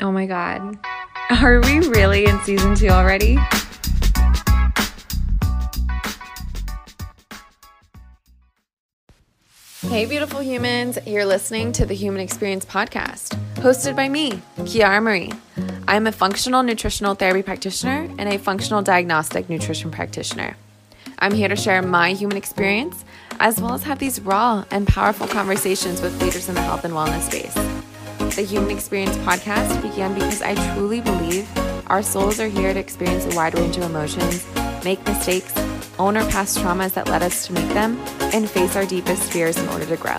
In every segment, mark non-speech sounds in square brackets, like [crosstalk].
Oh my God. Are we really in season two already? Hey, beautiful humans. You're listening to the Human Experience Podcast, hosted by me, Kiara Marie. I'm a functional nutritional therapy practitioner and a functional diagnostic nutrition practitioner. I'm here to share my human experience as well as have these raw and powerful conversations with leaders in the health and wellness space. The Human Experience podcast began because I truly believe our souls are here to experience a wide range of emotions, make mistakes, own our past traumas that led us to make them, and face our deepest fears in order to grow.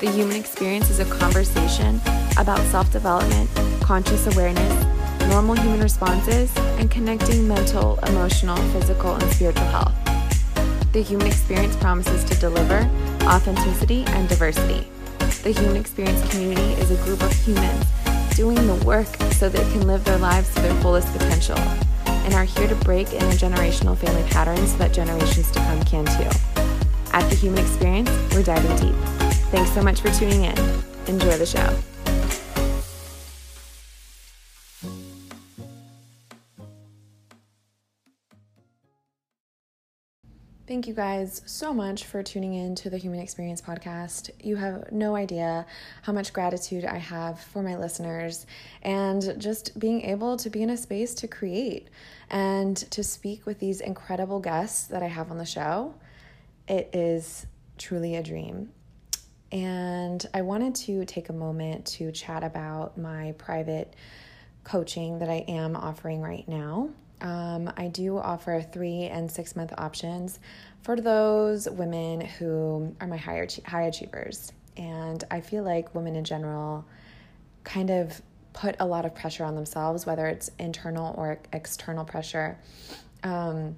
The Human Experience is a conversation about self development, conscious awareness, normal human responses, and connecting mental, emotional, physical, and spiritual health. The Human Experience promises to deliver authenticity and diversity. The Human Experience community is a group of humans doing the work so they can live their lives to their fullest potential and are here to break intergenerational family patterns so that generations to come can too. At The Human Experience, we're diving deep. Thanks so much for tuning in. Enjoy the show. Thank you guys so much for tuning in to the Human Experience podcast. You have no idea how much gratitude I have for my listeners and just being able to be in a space to create and to speak with these incredible guests that I have on the show. It is truly a dream. And I wanted to take a moment to chat about my private coaching that I am offering right now. Um, I do offer three and six month options for those women who are my higher high achievers. And I feel like women in general kind of put a lot of pressure on themselves, whether it's internal or external pressure. Um,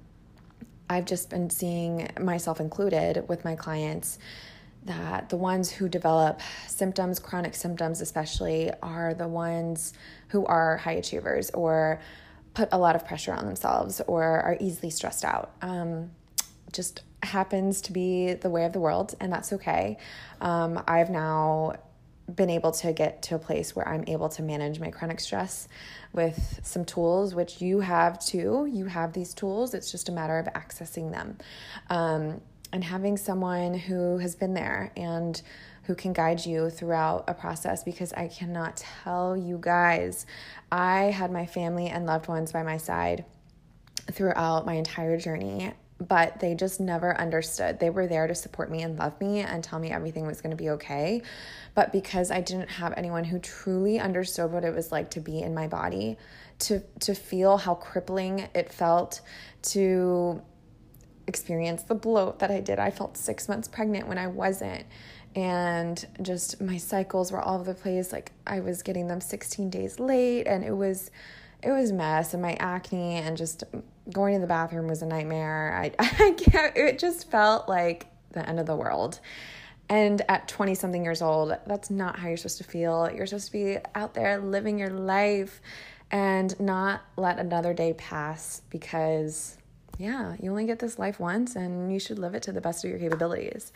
I've just been seeing myself included with my clients that the ones who develop symptoms, chronic symptoms especially, are the ones who are high achievers or put a lot of pressure on themselves or are easily stressed out. Um, just happens to be the way of the world, and that's okay. Um, I've now been able to get to a place where I'm able to manage my chronic stress with some tools, which you have too. You have these tools, it's just a matter of accessing them. Um, and having someone who has been there and who can guide you throughout a process because I cannot tell you guys, I had my family and loved ones by my side throughout my entire journey but they just never understood. They were there to support me and love me and tell me everything was going to be okay. But because I didn't have anyone who truly understood what it was like to be in my body, to to feel how crippling it felt to experience the bloat that I did. I felt 6 months pregnant when I wasn't and just my cycles were all over the place like I was getting them 16 days late and it was it was mess and my acne and just going to the bathroom was a nightmare. I, [laughs] I can't, it just felt like the end of the world. And at 20 something years old, that's not how you're supposed to feel. You're supposed to be out there living your life and not let another day pass because, yeah, you only get this life once and you should live it to the best of your capabilities.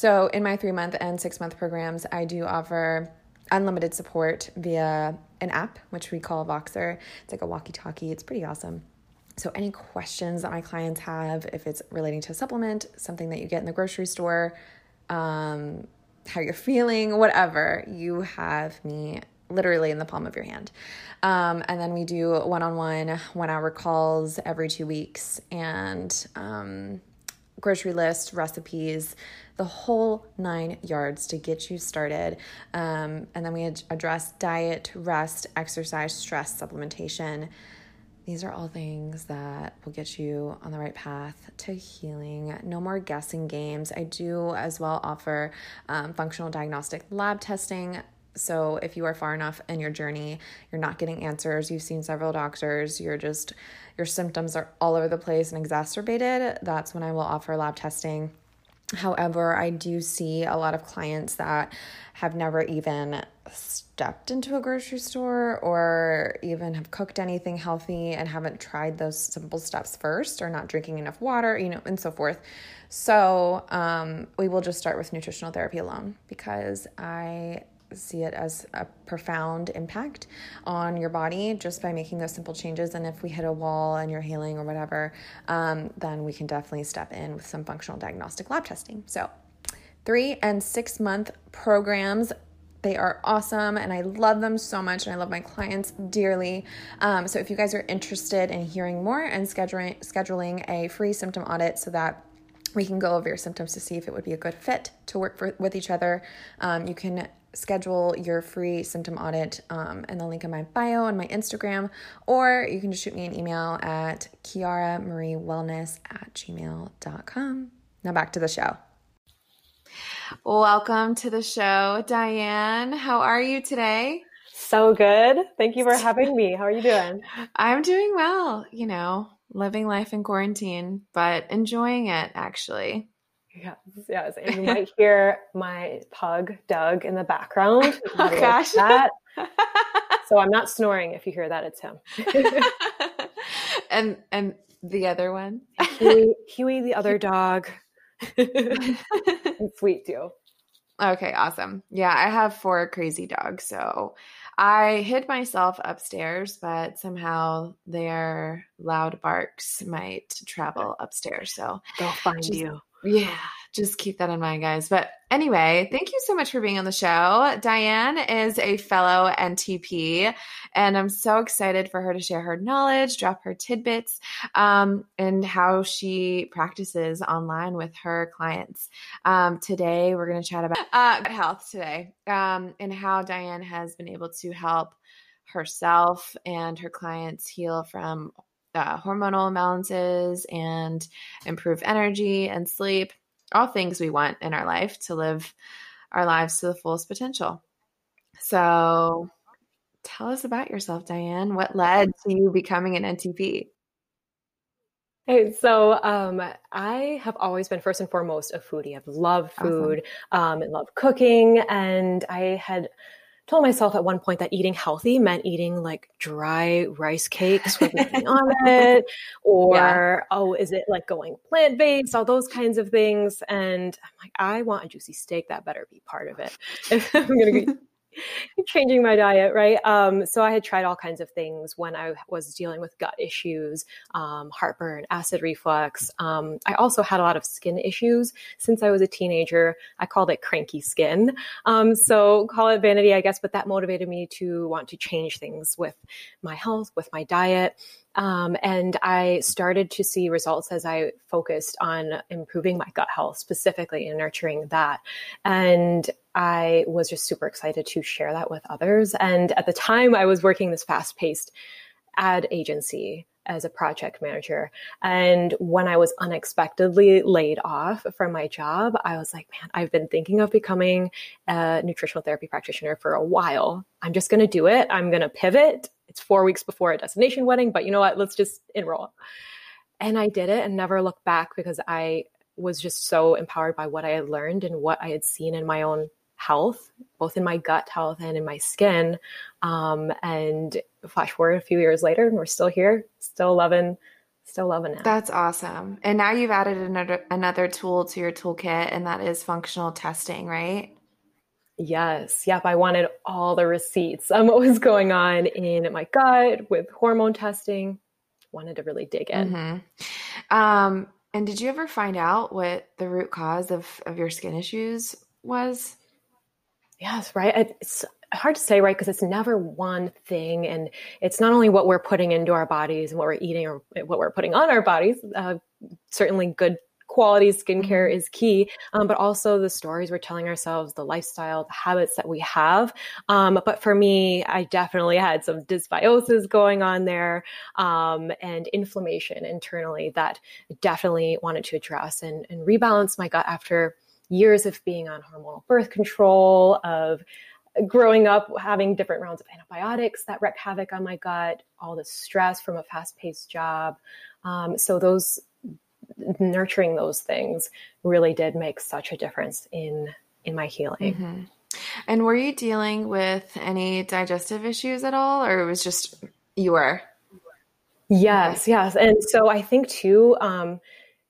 So, in my three month and six month programs, I do offer unlimited support via an app, which we call Voxer. It's like a walkie talkie, it's pretty awesome. So, any questions that my clients have, if it's relating to a supplement, something that you get in the grocery store, um, how you're feeling, whatever, you have me literally in the palm of your hand. Um, and then we do one on one, one hour calls every two weeks, and um, grocery list, recipes, the whole nine yards to get you started. Um, and then we address diet, rest, exercise, stress, supplementation. These are all things that will get you on the right path to healing. No more guessing games. I do as well offer um, functional diagnostic lab testing. So, if you are far enough in your journey, you're not getting answers, you've seen several doctors, you're just, your symptoms are all over the place and exacerbated, that's when I will offer lab testing However, I do see a lot of clients that have never even stepped into a grocery store or even have cooked anything healthy and haven't tried those simple steps first or not drinking enough water, you know, and so forth. So, um, we will just start with nutritional therapy alone because I see it as a profound impact on your body just by making those simple changes. And if we hit a wall and you're healing or whatever, um, then we can definitely step in with some functional diagnostic lab testing. So, three and six month programs they are awesome and I love them so much and I love my clients dearly. Um, so if you guys are interested in hearing more and scheduling scheduling a free symptom audit so that we can go over your symptoms to see if it would be a good fit to work for, with each other, um, you can schedule your free symptom audit um, in the link in my bio and my Instagram, or you can just shoot me an email at Kiara Marie Wellness at gmail.com. Now back to the show. Welcome to the show, Diane. How are you today? So good. Thank you for having me. How are you doing? [laughs] I'm doing well, you know, living life in quarantine, but enjoying it actually. Yes, yes. And you might hear my pug, Doug, in the background. [laughs] Oh, gosh. That. [laughs] so I'm not snoring. If you hear that, it's him. [laughs] and and the other one? Huey, Huey the other dog. sweet too. Okay, awesome. Yeah, I have four crazy dogs. So I hid myself upstairs, but somehow their loud barks might travel upstairs. So they'll find just, you. Yeah, just keep that in mind, guys. But anyway, thank you so much for being on the show. Diane is a fellow NTP, and I'm so excited for her to share her knowledge, drop her tidbits, um, and how she practices online with her clients. Um, today, we're going to chat about uh, health today um, and how Diane has been able to help herself and her clients heal from uh, hormonal imbalances and improve energy and sleep, all things we want in our life to live our lives to the fullest potential. So, tell us about yourself, Diane. What led to you becoming an NTP? Hey, so um, I have always been first and foremost a foodie. I've loved food awesome. um, and loved cooking, and I had told myself at one point that eating healthy meant eating like dry rice cakes with nothing on [laughs] it, or yeah. oh, is it like going plant based, all those kinds of things. And I'm like, I want a juicy steak. That better be part of it. If [laughs] I'm gonna [laughs] changing my diet, right? Um, so I had tried all kinds of things when I was dealing with gut issues, um, heartburn, acid reflux. Um, I also had a lot of skin issues since I was a teenager. I called it cranky skin. Um, so call it vanity, I guess, but that motivated me to want to change things with my health, with my diet. Um, and I started to see results as I focused on improving my gut health specifically and nurturing that. And I was just super excited to share that with others. And at the time, I was working this fast paced ad agency as a project manager. And when I was unexpectedly laid off from my job, I was like, man, I've been thinking of becoming a nutritional therapy practitioner for a while. I'm just going to do it. I'm going to pivot it's four weeks before a destination wedding, but you know what? Let's just enroll. And I did it and never looked back because I was just so empowered by what I had learned and what I had seen in my own health, both in my gut health and in my skin. Um, and flash forward a few years later, and we're still here, still loving, still loving it. That's awesome. And now you've added another another tool to your toolkit, and that is functional testing, right? Yes. Yep. I wanted all the receipts on what was going on in my gut with hormone testing. Wanted to really dig in. Mm-hmm. Um, and did you ever find out what the root cause of, of your skin issues was? Yes, right. It's hard to say, right? Because it's never one thing. And it's not only what we're putting into our bodies and what we're eating or what we're putting on our bodies. Uh, certainly good quality skincare mm-hmm. is key, um, but also the stories we're telling ourselves, the lifestyle, the habits that we have. Um, but for me, I definitely had some dysbiosis going on there um, and inflammation internally that definitely wanted to address and, and rebalance my gut after years of being on hormonal birth control, of growing up having different rounds of antibiotics that wreak havoc on my gut, all the stress from a fast paced job. Um, so those nurturing those things really did make such a difference in in my healing. Mm-hmm. And were you dealing with any digestive issues at all, or it was just you were? Yes, yes. And so I think too, um,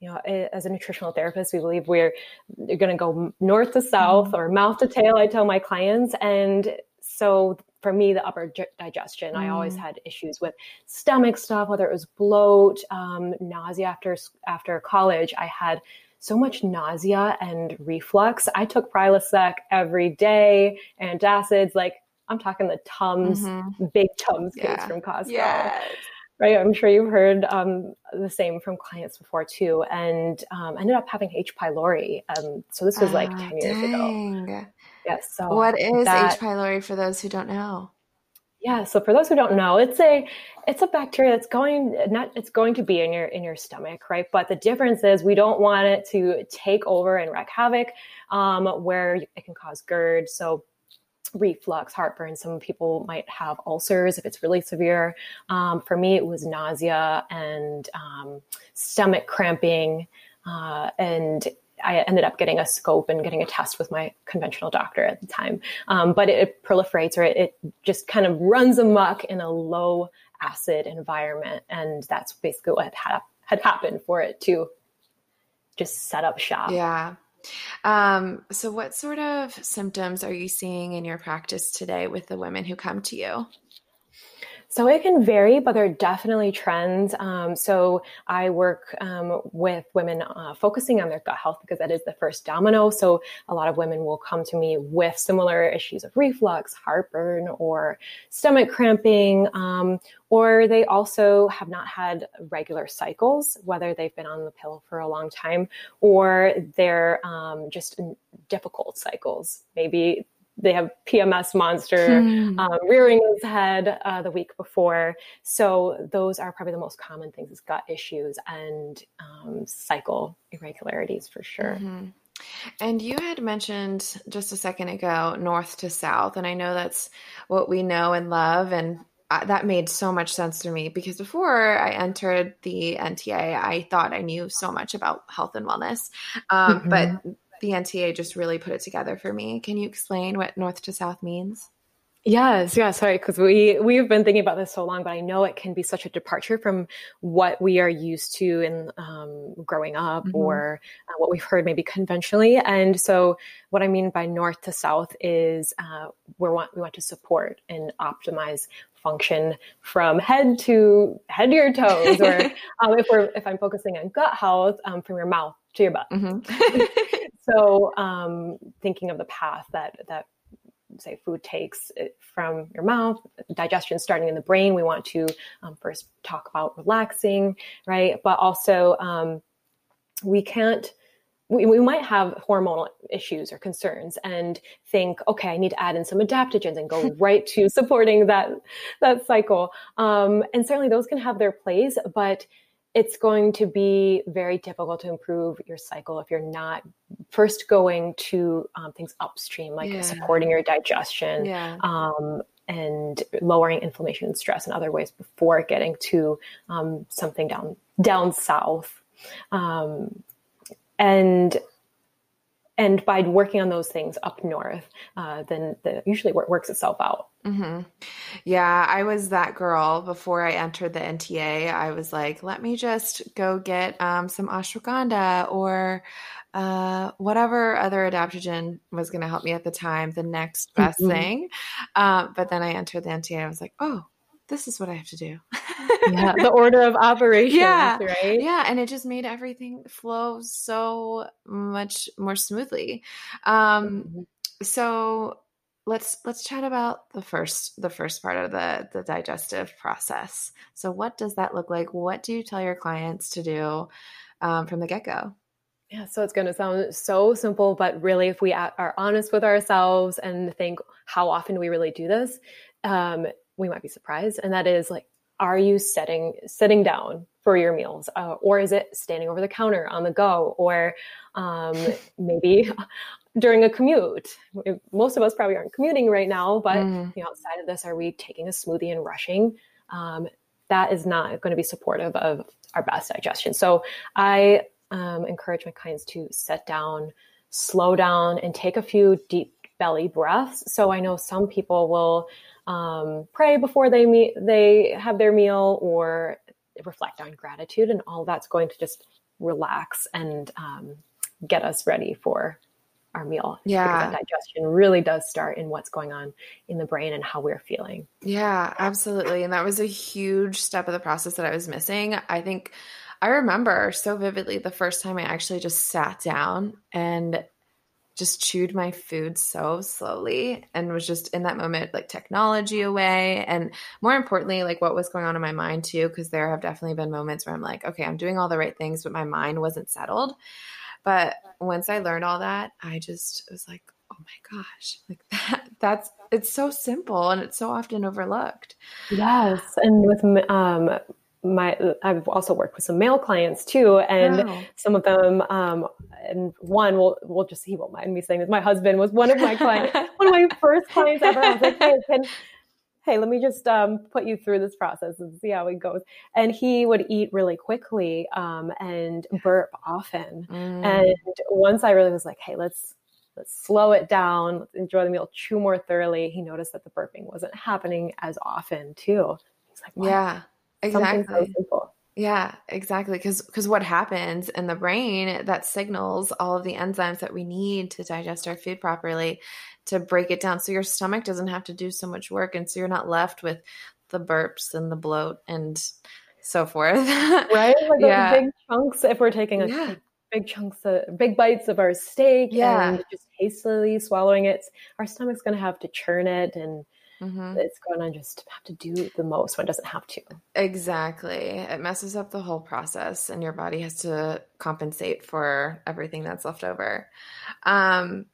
you know, as a nutritional therapist, we believe we're going to go north to south mm-hmm. or mouth to tail. I tell my clients, and so for me, the upper digestion, mm. I always mm. had issues with stomach stuff, whether it was bloat, um, nausea after after college. I had so much nausea and reflux. I took Prilosec every day, and acids. like I'm talking the Tums, mm-hmm. big Tums yeah. case from Costco. Yes. Right. I'm sure you've heard um, the same from clients before too. And um, ended up having H. pylori. Um, so this was like oh, 10 years dang. ago. Yes. So what is that, H. pylori for those who don't know? Yeah, so for those who don't know, it's a it's a bacteria that's going not it's going to be in your in your stomach, right? But the difference is we don't want it to take over and wreak havoc, um, where it can cause GERD. So reflux, heartburn. Some people might have ulcers if it's really severe. Um, for me, it was nausea and um, stomach cramping, uh, and I ended up getting a scope and getting a test with my conventional doctor at the time. Um, but it, it, proliferates or it, it, just kind of runs amok in a low acid environment. And that's basically what had, had happened for it to just set up shop. Yeah. Um, so, what sort of symptoms are you seeing in your practice today with the women who come to you? So it can vary, but there are definitely trends. Um, so I work um, with women uh, focusing on their gut health because that is the first domino. So a lot of women will come to me with similar issues of reflux, heartburn, or stomach cramping, um, or they also have not had regular cycles, whether they've been on the pill for a long time or they're um, just difficult cycles. Maybe they have PMS monster hmm. um, rearing his head uh, the week before. So those are probably the most common things: is gut issues and um, cycle irregularities for sure. Mm-hmm. And you had mentioned just a second ago north to south, and I know that's what we know and love, and uh, that made so much sense to me because before I entered the NTA, I thought I knew so much about health and wellness, um, mm-hmm. but the NTA just really put it together for me. Can you explain what north to south means? Yes, yeah, sorry, because we we've been thinking about this so long, but I know it can be such a departure from what we are used to in um, growing up mm-hmm. or uh, what we've heard maybe conventionally. And so, what I mean by north to south is uh, we want we want to support and optimize function from head to head to your toes, or [laughs] um, if we're if I'm focusing on gut health, um, from your mouth to your butt. Mm-hmm. [laughs] so, um, thinking of the path that that say food takes from your mouth, digestion starting in the brain. We want to um, first talk about relaxing, right? But also, um, we can't. We, we might have hormonal issues or concerns and think, okay, I need to add in some adaptogens and go [laughs] right to supporting that that cycle. Um, and certainly those can have their place, but it's going to be very difficult to improve your cycle if you're not first going to um, things upstream, like yeah. supporting your digestion yeah. um, and lowering inflammation and stress in other ways before getting to um, something down down south. Um, and and by working on those things up north, uh, then the, usually it works itself out. Mm-hmm. Yeah, I was that girl before I entered the NTA. I was like, let me just go get um, some ashwagandha or uh, whatever other adaptogen was going to help me at the time, the next best mm-hmm. thing. Uh, but then I entered the NTA. I was like, oh, this is what I have to do. yeah, the order of [laughs] operations, yeah, right? Yeah, and it just made everything flow so much more smoothly. Um, mm-hmm. So let's let's chat about the first the first part of the the digestive process. So what does that look like? What do you tell your clients to do um, from the get go? Yeah, so it's going to sound so simple, but really, if we are honest with ourselves and think how often we really do this, um, we might be surprised. And that is like, are you setting sitting down for your meals, uh, or is it standing over the counter on the go, or um, [laughs] maybe [laughs] during a commute? Most of us probably aren't commuting right now, but mm. you know, outside of this, are we taking a smoothie and rushing? Um, that is not going to be supportive of our best digestion. So I um, encourage my clients to sit down, slow down, and take a few deep belly breaths. So I know some people will um, pray before they meet, they have their meal or reflect on gratitude and all that's going to just relax and um, get us ready for our meal. Yeah. digestion really does start in what's going on in the brain and how we're feeling. Yeah, absolutely. And that was a huge step of the process that I was missing. I think I remember so vividly the first time I actually just sat down and just chewed my food so slowly and was just in that moment like technology away. And more importantly like what was going on in my mind too because there have definitely been moments where I'm like okay I'm doing all the right things but my mind wasn't settled. But once I learned all that I just was like oh my gosh. Like [laughs] that that's it's so simple and it's so often overlooked. Yes and with um my I've also worked with some male clients too, and wow. some of them, um, and one will will just he won't mind me saying this. My husband was one of my clients, [laughs] one of my first clients ever. I was like, hey, can, hey, let me just um, put you through this process and see how it goes. And he would eat really quickly um, and burp often. Mm. And once I really was like, hey, let's let's slow it down, let's enjoy the meal, chew more thoroughly. He noticed that the burping wasn't happening as often too. He's like, yeah exactly so yeah exactly because because what happens in the brain that signals all of the enzymes that we need to digest our food properly to break it down so your stomach doesn't have to do so much work and so you're not left with the burps and the bloat and so forth [laughs] right like yeah. big chunks if we're taking a yeah. big chunks of big bites of our steak yeah. and just hastily swallowing it our stomach's going to have to churn it and Mm-hmm. It's going to just have to do the most when it doesn't have to. Exactly. It messes up the whole process, and your body has to compensate for everything that's left over. Um,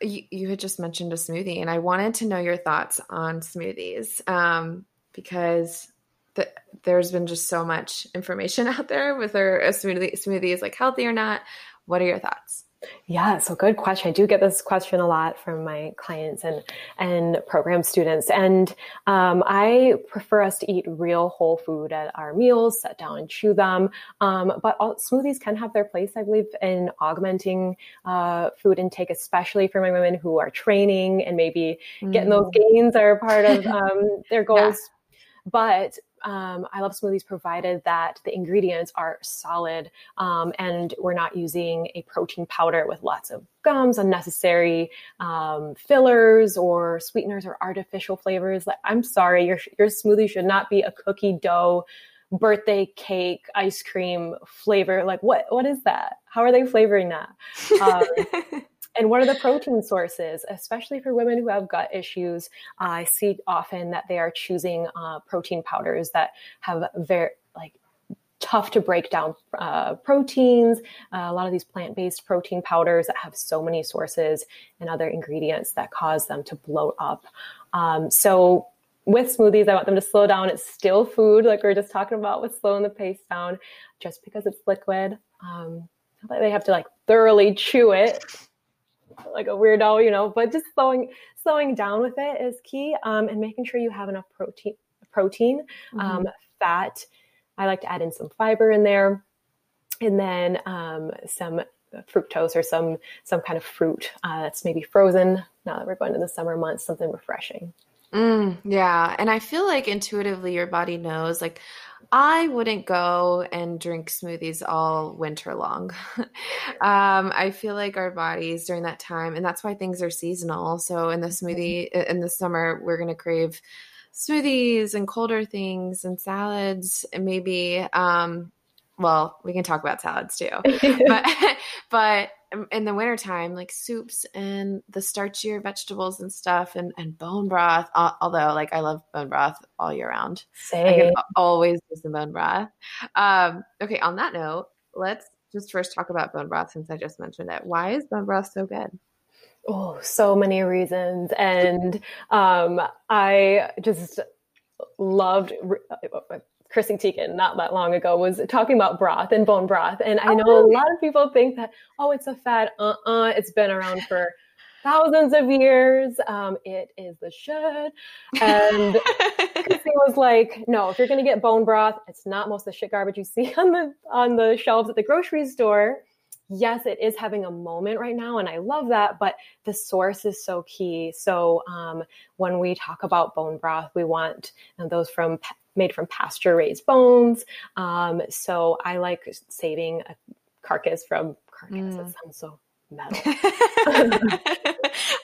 you, you had just mentioned a smoothie, and I wanted to know your thoughts on smoothies um, because the, there's been just so much information [laughs] out there whether a smoothie, smoothie is like healthy or not. What are your thoughts? Yeah, so good question. I do get this question a lot from my clients and and program students, and um, I prefer us to eat real whole food at our meals, sit down and chew them. Um, but all, smoothies can have their place, I believe, in augmenting uh, food intake, especially for my women who are training and maybe mm. getting those mm. gains are part of [laughs] um, their goals. Yeah. But um, I love smoothies provided that the ingredients are solid um, and we're not using a protein powder with lots of gums, unnecessary um, fillers or sweeteners or artificial flavors. Like, I'm sorry, your your smoothie should not be a cookie dough birthday cake ice cream flavor. Like what what is that? How are they flavoring that? [laughs] Um, and what are the protein sources, especially for women who have gut issues? I see often that they are choosing uh, protein powders that have very like tough to break down uh, proteins. Uh, a lot of these plant based protein powders that have so many sources and other ingredients that cause them to bloat up. Um, so with smoothies, I want them to slow down. It's still food, like we are just talking about with slowing the pace down. Just because it's liquid, um, they have to like thoroughly chew it like a weirdo, you know, but just slowing slowing down with it is key. Um, and making sure you have enough protein protein, mm-hmm. um, fat. I like to add in some fiber in there, and then um, some fructose or some some kind of fruit uh, that's maybe frozen. Now that we're going to the summer months, something refreshing. Mm, yeah, and I feel like intuitively your body knows like I wouldn't go and drink smoothies all winter long. [laughs] um, I feel like our bodies during that time, and that's why things are seasonal. So in the mm-hmm. smoothie in the summer, we're gonna crave smoothies and colder things and salads and maybe um, well, we can talk about salads too. [laughs] but [laughs] but in the wintertime, like soups and the starchier vegetables and stuff and, and bone broth. Although like I love bone broth all year round. Same. I can always use the bone broth. Um, okay, on that note, let's just first talk about bone broth since I just mentioned it. Why is bone broth so good? Oh, so many reasons. And um, I just loved Chrissy Teigen not that long ago was talking about broth and bone broth. And I know oh, a lot of people think that, oh, it's a fad. Uh uh-uh, uh, it's been around for thousands of years. Um, it is the shit. And [laughs] Chrissy was like, no, if you're going to get bone broth, it's not most of the shit garbage you see [laughs] on the, on the shelves at the grocery store yes, it is having a moment right now, and I love that, but the source is so key. So um, when we talk about bone broth, we want those from made from pasture raised bones. Um, so I like saving a carcass from carcass. Mm. That sounds so metal. [laughs]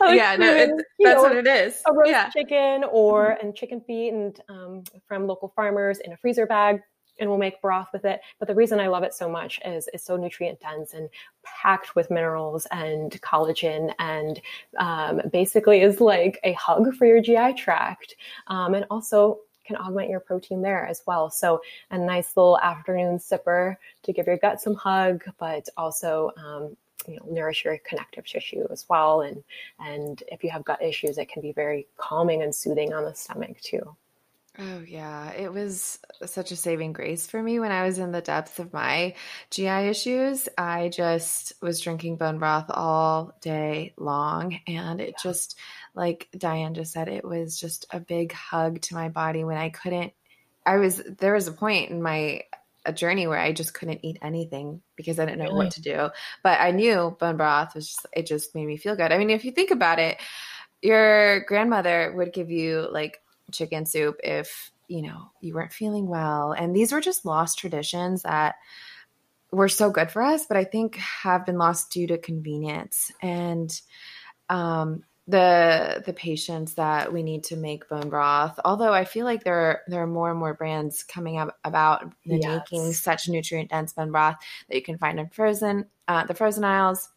[laughs] yeah, no, it, that's know, what it is. A roast yeah. chicken or and chicken feet and um, from local farmers in a freezer bag and we'll make broth with it. But the reason I love it so much is it's so nutrient dense and packed with minerals and collagen, and um, basically is like a hug for your GI tract, um, and also can augment your protein there as well. So a nice little afternoon sipper to give your gut some hug, but also um, you know, nourish your connective tissue as well. And and if you have gut issues, it can be very calming and soothing on the stomach too. Oh, yeah. It was such a saving grace for me when I was in the depths of my GI issues. I just was drinking bone broth all day long. And it yeah. just, like Diane just said, it was just a big hug to my body when I couldn't. I was, there was a point in my a journey where I just couldn't eat anything because I didn't know really? what to do. But I knew bone broth was just, it just made me feel good. I mean, if you think about it, your grandmother would give you like chicken soup if you know you weren't feeling well and these were just lost traditions that were so good for us but i think have been lost due to convenience and um, the the patience that we need to make bone broth although i feel like there are there are more and more brands coming up about yes. making such nutrient dense bone broth that you can find in frozen uh, the frozen aisles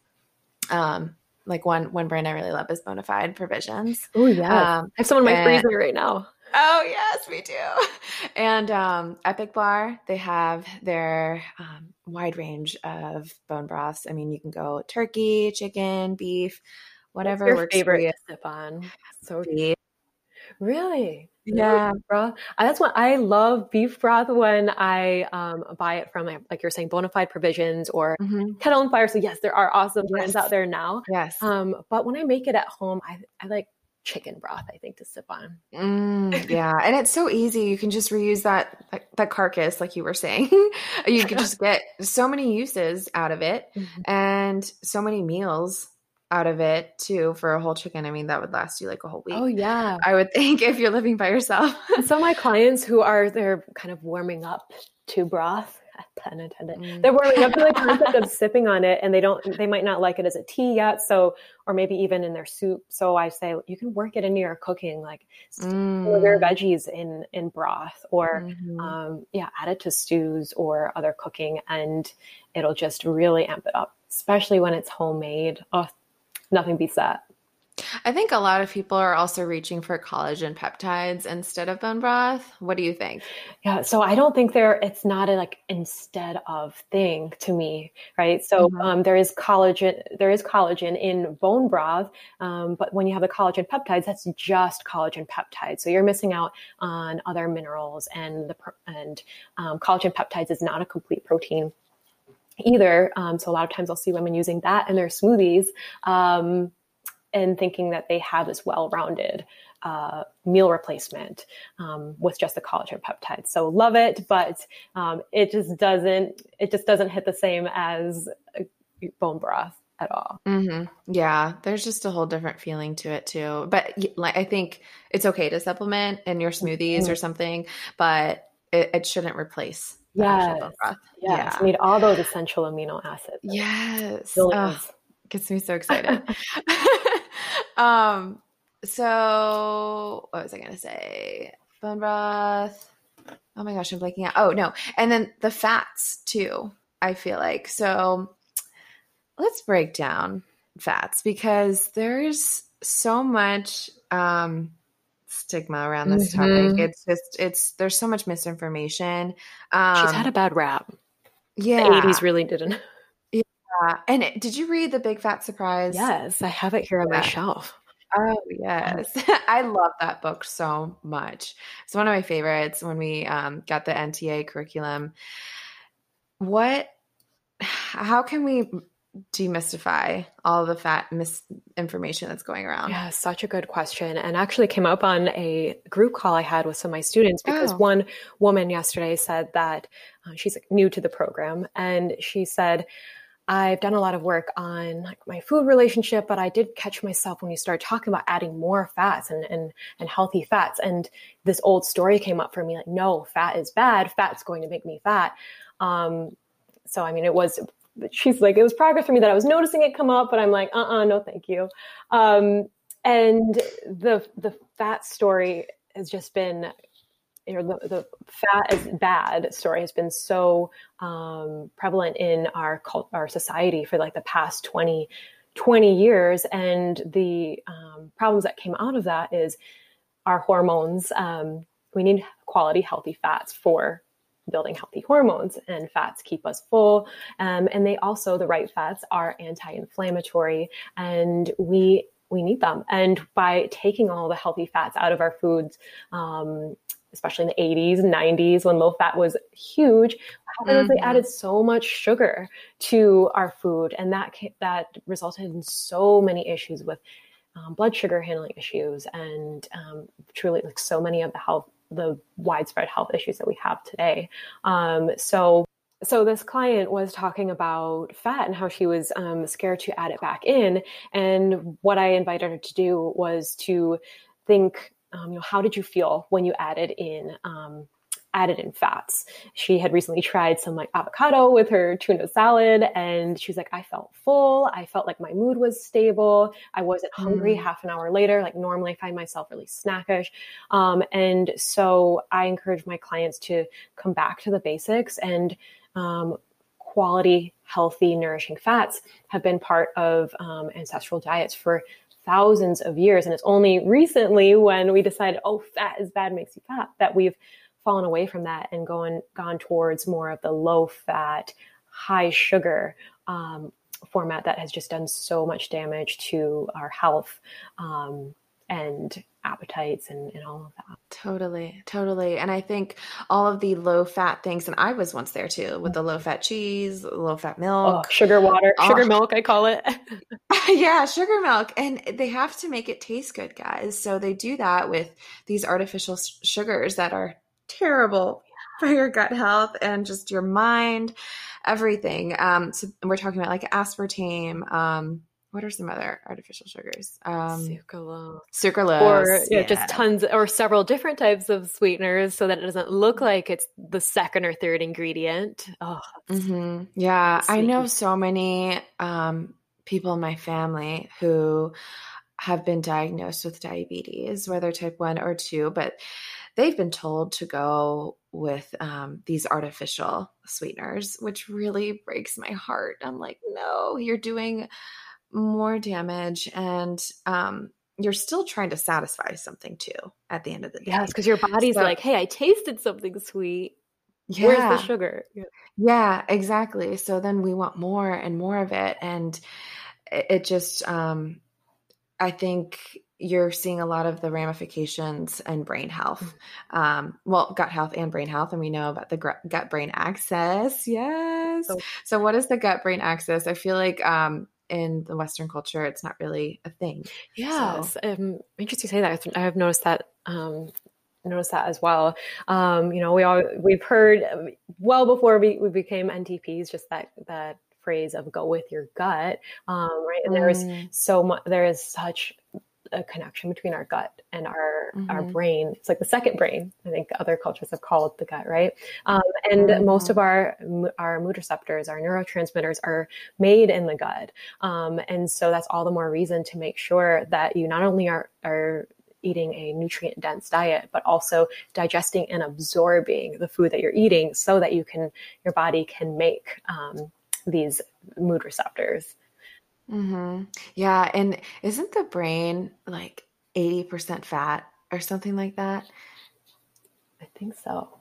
um, like one one brand I really love is Bonafide Provisions. Oh yeah, um, I have some in my freezer right now. Oh yes, we do. And um, Epic Bar, they have their um, wide range of bone broths. I mean, you can go turkey, chicken, beef, whatever What's your works favorite for you. sip on. So beef. Really? Yeah, broth. That's what I love beef broth when I um, buy it from, like you're saying, Bonafide Provisions or mm-hmm. Kettle and Fire. So yes, there are awesome yes. brands out there now. Yes. Um, but when I make it at home, I, I like chicken broth. I think to sip on. Mm, yeah, and it's so easy. You can just reuse that that carcass, like you were saying. [laughs] you can [laughs] just get so many uses out of it, mm-hmm. and so many meals out of it too for a whole chicken. I mean, that would last you like a whole week. Oh yeah. I would [laughs] think if you're living by yourself. so my [laughs] clients who are they're kind of warming up to broth, [laughs] pun intended. Mm. They're warming up to the concept of sipping on it and they don't they might not like it as a tea yet. So or maybe even in their soup. So I say you can work it into your cooking, like mm. your veggies in in broth or mm-hmm. um, yeah, add it to stews or other cooking and it'll just really amp it up, especially when it's homemade. Oh, nothing beats that. I think a lot of people are also reaching for collagen peptides instead of bone broth. What do you think? Yeah, so I don't think there it's not a like instead of thing to me, right? So mm-hmm. um, there is collagen, there is collagen in bone broth, um, but when you have the collagen peptides, that's just collagen peptides. So you're missing out on other minerals, and the and um, collagen peptides is not a complete protein either. Um, so a lot of times I'll see women using that in their smoothies um, and thinking that they have this well-rounded uh, meal replacement um, with just the collagen peptides. So love it, but um, it just doesn't it just doesn't hit the same as bone broth at all. Mm-hmm. Yeah, there's just a whole different feeling to it too. But like, I think it's okay to supplement in your smoothies mm-hmm. or something, but it, it shouldn't replace Yes. Yes. Yeah. Need all those essential amino acids. Yes. Oh, gets me so [laughs] excited. [laughs] um, so what was I gonna say? Bone broth. Oh my gosh, I'm blanking out. Oh no. And then the fats too, I feel like. So let's break down fats because there's so much um stigma around this mm-hmm. topic. It's just it's there's so much misinformation. Um, She's had a bad rap. Yeah, the eighties really didn't. Yeah, and it, did you read the Big Fat Surprise? Yes, I have it here on my shelf. Oh yes, [laughs] I love that book so much. It's one of my favorites. When we um, got the NTA curriculum, what? [sighs] How can we demystify all the fat misinformation that's going around? Yeah, such a good question. And actually came up on a group call I had with some of my students because oh. one woman yesterday said that uh, she's new to the program and she said, I've done a lot of work on like my food relationship, but I did catch myself when you start talking about adding more fats and, and, and healthy fats. And this old story came up for me like, no, fat is bad. Fat's going to make me fat. Um, so, I mean, it was she's like, it was progress for me that I was noticing it come up, but I'm like, uh uh no, thank you. Um, and the the fat story has just been you know the, the fat is bad story has been so um, prevalent in our cult, our society for like the past 20 20 years and the um, problems that came out of that is our hormones um, we need quality healthy fats for building healthy hormones and fats keep us full um, and they also the right fats are anti-inflammatory and we we need them and by taking all the healthy fats out of our foods um, especially in the 80s and 90s when low fat was huge mm-hmm. they added so much sugar to our food and that that resulted in so many issues with um, blood sugar handling issues and um, truly like so many of the health the widespread health issues that we have today. Um, so so this client was talking about fat and how she was um, scared to add it back in. And what i invited her to do was to think um, you know, how did you feel when you added in um, added in fats? She had recently tried some like avocado with her tuna salad, and she was like, I felt full. I felt like my mood was stable. I wasn't hungry mm. half an hour later. Like normally, I find myself really snackish, um, and so I encourage my clients to come back to the basics and um, quality, healthy, nourishing fats have been part of um, ancestral diets for thousands of years. And it's only recently when we decided, oh, fat is bad, makes you fat, that we've fallen away from that and gone gone towards more of the low fat, high sugar um, format that has just done so much damage to our health. Um, and appetites and, and all of that. Totally, totally. And I think all of the low fat things, and I was once there too with the low fat cheese, low fat milk, oh, sugar water, oh. sugar milk, I call it. [laughs] yeah, sugar milk. And they have to make it taste good, guys. So they do that with these artificial sugars that are terrible for your gut health and just your mind, everything. Um, so we're talking about like aspartame, um, what are some other artificial sugars? Um, sucralose. Sucralose. Or yeah, just tons or several different types of sweeteners so that it doesn't look like it's the second or third ingredient. Oh, mm-hmm. yeah. I know so many um, people in my family who have been diagnosed with diabetes, whether type one or two, but they've been told to go with um, these artificial sweeteners, which really breaks my heart. I'm like, no, you're doing more damage and um, you're still trying to satisfy something too at the end of the day. Yes, because your body's so, like, hey, I tasted something sweet. Yeah. Where's the sugar? Yeah. yeah, exactly. So then we want more and more of it. And it just, um, I think you're seeing a lot of the ramifications and brain health. Mm-hmm. Um, well, gut health and brain health. And we know about the gut brain axis. Yes. So, so what is the gut brain axis? I feel like um, in the Western culture, it's not really a thing. Yes, so. um, interesting to say that. I've noticed that. Um, noticed that as well. Um, you know, we all we've heard well before we, we became NTPs, just that that phrase of "go with your gut," um, right? And mm. there's so much. There is such a connection between our gut and our mm-hmm. our brain. It's like the second brain. I think other cultures have called the gut, right? Um, and mm-hmm. most of our our mood receptors, our neurotransmitters, are made in the gut. Um, and so that's all the more reason to make sure that you not only are are eating a nutrient dense diet, but also digesting and absorbing the food that you're eating so that you can, your body can make um, these mood receptors. Mm-hmm. Yeah. And isn't the brain like 80% fat or something like that? I think so.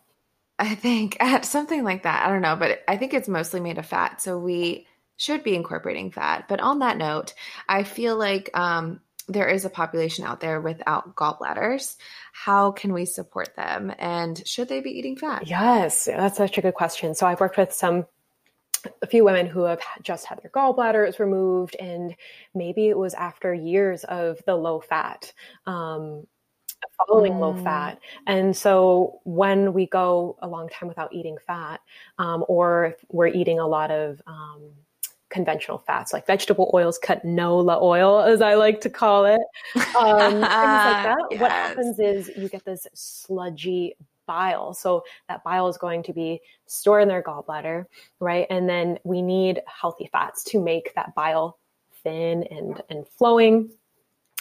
I think [laughs] at something like that. I don't know, but I think it's mostly made of fat. So we should be incorporating fat. But on that note, I feel like um, there is a population out there without gallbladders. How can we support them? And should they be eating fat? Yes, that's such a good question. So I've worked with some a few women who have just had their gallbladders removed, and maybe it was after years of the low fat, um, following mm. low fat. And so when we go a long time without eating fat, um, or we're eating a lot of um, conventional fats like vegetable oils, canola oil, as I like to call it, um, things like [laughs] that, yes. what happens is you get this sludgy bile. So that bile is going to be stored in their gallbladder, right? And then we need healthy fats to make that bile thin and, and flowing.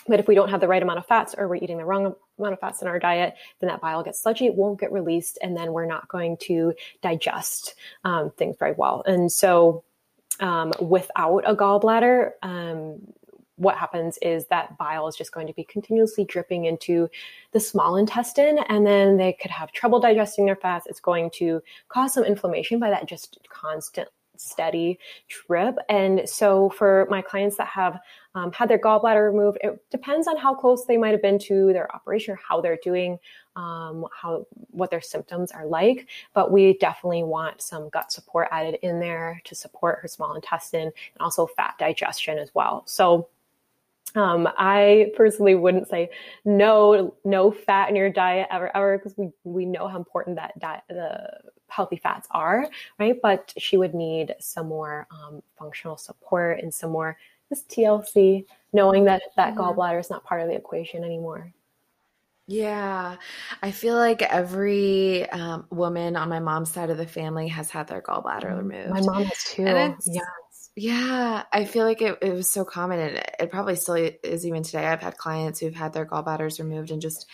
But if we don't have the right amount of fats or we're eating the wrong amount of fats in our diet, then that bile gets sludgy, it won't get released, and then we're not going to digest um, things very well. And so, um, without a gallbladder, um, what happens is that bile is just going to be continuously dripping into the small intestine, and then they could have trouble digesting their fats. It's going to cause some inflammation by that just constant steady drip. And so for my clients that have um, had their gallbladder removed, it depends on how close they might have been to their operation or how they're doing, um, how what their symptoms are like. But we definitely want some gut support added in there to support her small intestine and also fat digestion as well. So um, I personally wouldn't say no, no fat in your diet ever, ever, because we we know how important that diet, the healthy fats are, right? But she would need some more um, functional support and some more this TLC, knowing that that gallbladder is not part of the equation anymore. Yeah, I feel like every um, woman on my mom's side of the family has had their gallbladder mm-hmm. removed. My mom has too. yeah. Yeah, I feel like it, it was so common and it probably still is even today. I've had clients who've had their gallbladders removed and just,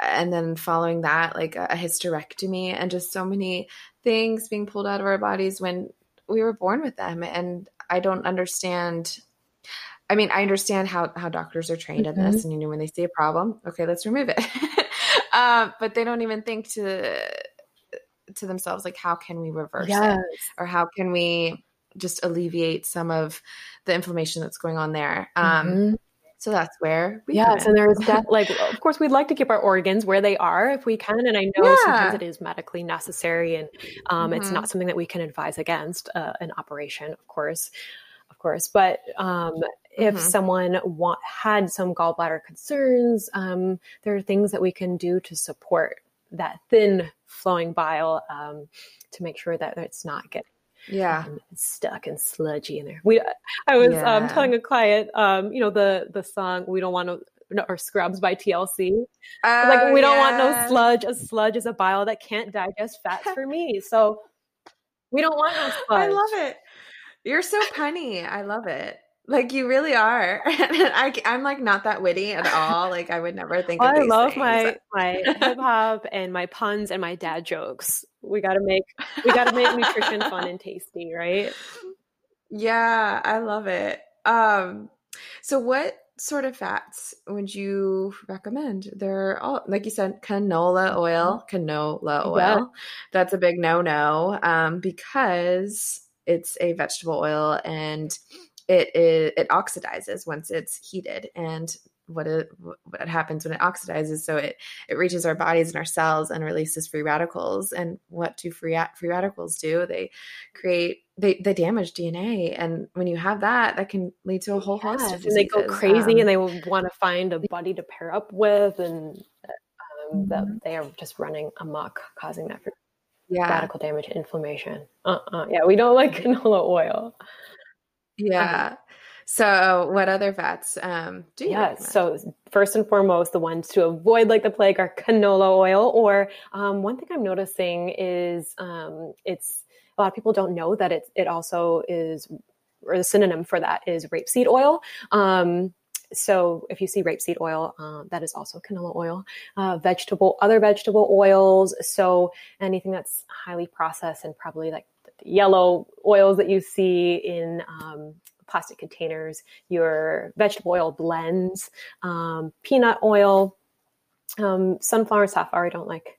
and then following that, like a hysterectomy and just so many things being pulled out of our bodies when we were born with them. And I don't understand. I mean, I understand how, how doctors are trained mm-hmm. in this. And, you know, when they see a problem, okay, let's remove it. um, [laughs] but they don't even think to, to themselves, like, how can we reverse yes. it? Or how can we, just alleviate some of the inflammation that's going on there. Um, mm-hmm. So that's where we yes, and there's that like [laughs] of course we'd like to keep our organs where they are if we can, and I know yeah. sometimes it is medically necessary, and um, mm-hmm. it's not something that we can advise against uh, an operation, of course, of course. But um, if mm-hmm. someone want, had some gallbladder concerns, um, there are things that we can do to support that thin flowing bile um, to make sure that it's not getting yeah. um, stuck and sludgy in there. We i was um, yeah. um, telling a client um, you know the the song we don't want to or scrubs by tlc oh, like we don't want no sludge a sludge is a bile that can't digest fats for me. So we don't want no sludge [laughs] i love it. You're so punny. I love it like you really are. [laughs] I, I'm like not that witty at all. Like I would never think. I love things. my my hip [laughs] hop and my puns and my dad jokes. We got to make we got to make nutrition fun and tasty, right? Yeah, I love it. Um, so what sort of fats would you recommend? They're all like you said, canola oil, mm-hmm. canola oil. Yeah. That's a big no no um, because it's a vegetable oil and it, it, it oxidizes once it's heated and what it what happens when it oxidizes so it it reaches our bodies and our cells and releases free radicals and what do free free radicals do they create they they damage dna and when you have that that can lead to a whole yes, host of and they go crazy um, and they will want to find a buddy to pair up with and um, mm-hmm. they are just running amok causing that yeah. radical damage inflammation uh-uh. yeah we don't like [laughs] canola oil yeah. So, what other fats um, do you? Yeah. So, first and foremost, the ones to avoid like the plague are canola oil. Or um, one thing I'm noticing is um, it's a lot of people don't know that it it also is or the synonym for that is rapeseed oil. Um, so if you see rapeseed oil, uh, that is also canola oil. Uh, vegetable, other vegetable oils. So anything that's highly processed and probably like yellow oils that you see in um, plastic containers, your vegetable oil blends, um, peanut oil, um, sunflower safflower. I don't like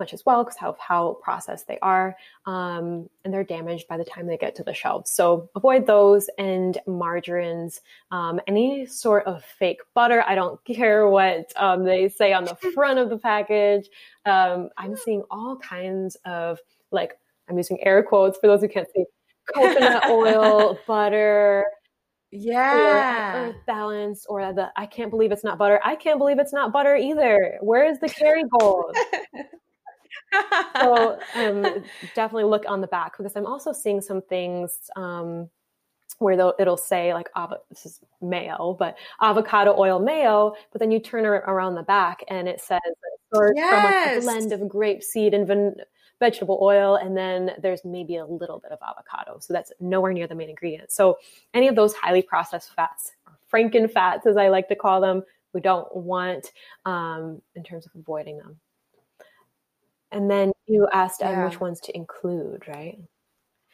much as well because of how processed they are, um, and they're damaged by the time they get to the shelves. So avoid those and margarines, um, any sort of fake butter. I don't [laughs] care what um, they say on the front of the package. Um, I'm seeing all kinds of like I'm using air quotes for those who can't see coconut [laughs] oil, butter, yeah, earth balance, or the I can't believe it's not butter. I can't believe it's not butter either. Where is the Kerrygold? so um, definitely look on the back because I'm also seeing some things um, where it'll say like this is mayo, but avocado oil mayo, but then you turn it around the back and it says yes. from like a blend of grapeseed and van- vegetable oil, and then there's maybe a little bit of avocado. So that's nowhere near the main ingredient. So any of those highly processed fats, or franken fats, as I like to call them, we don't want um, in terms of avoiding them. And then you asked yeah. which ones to include, right?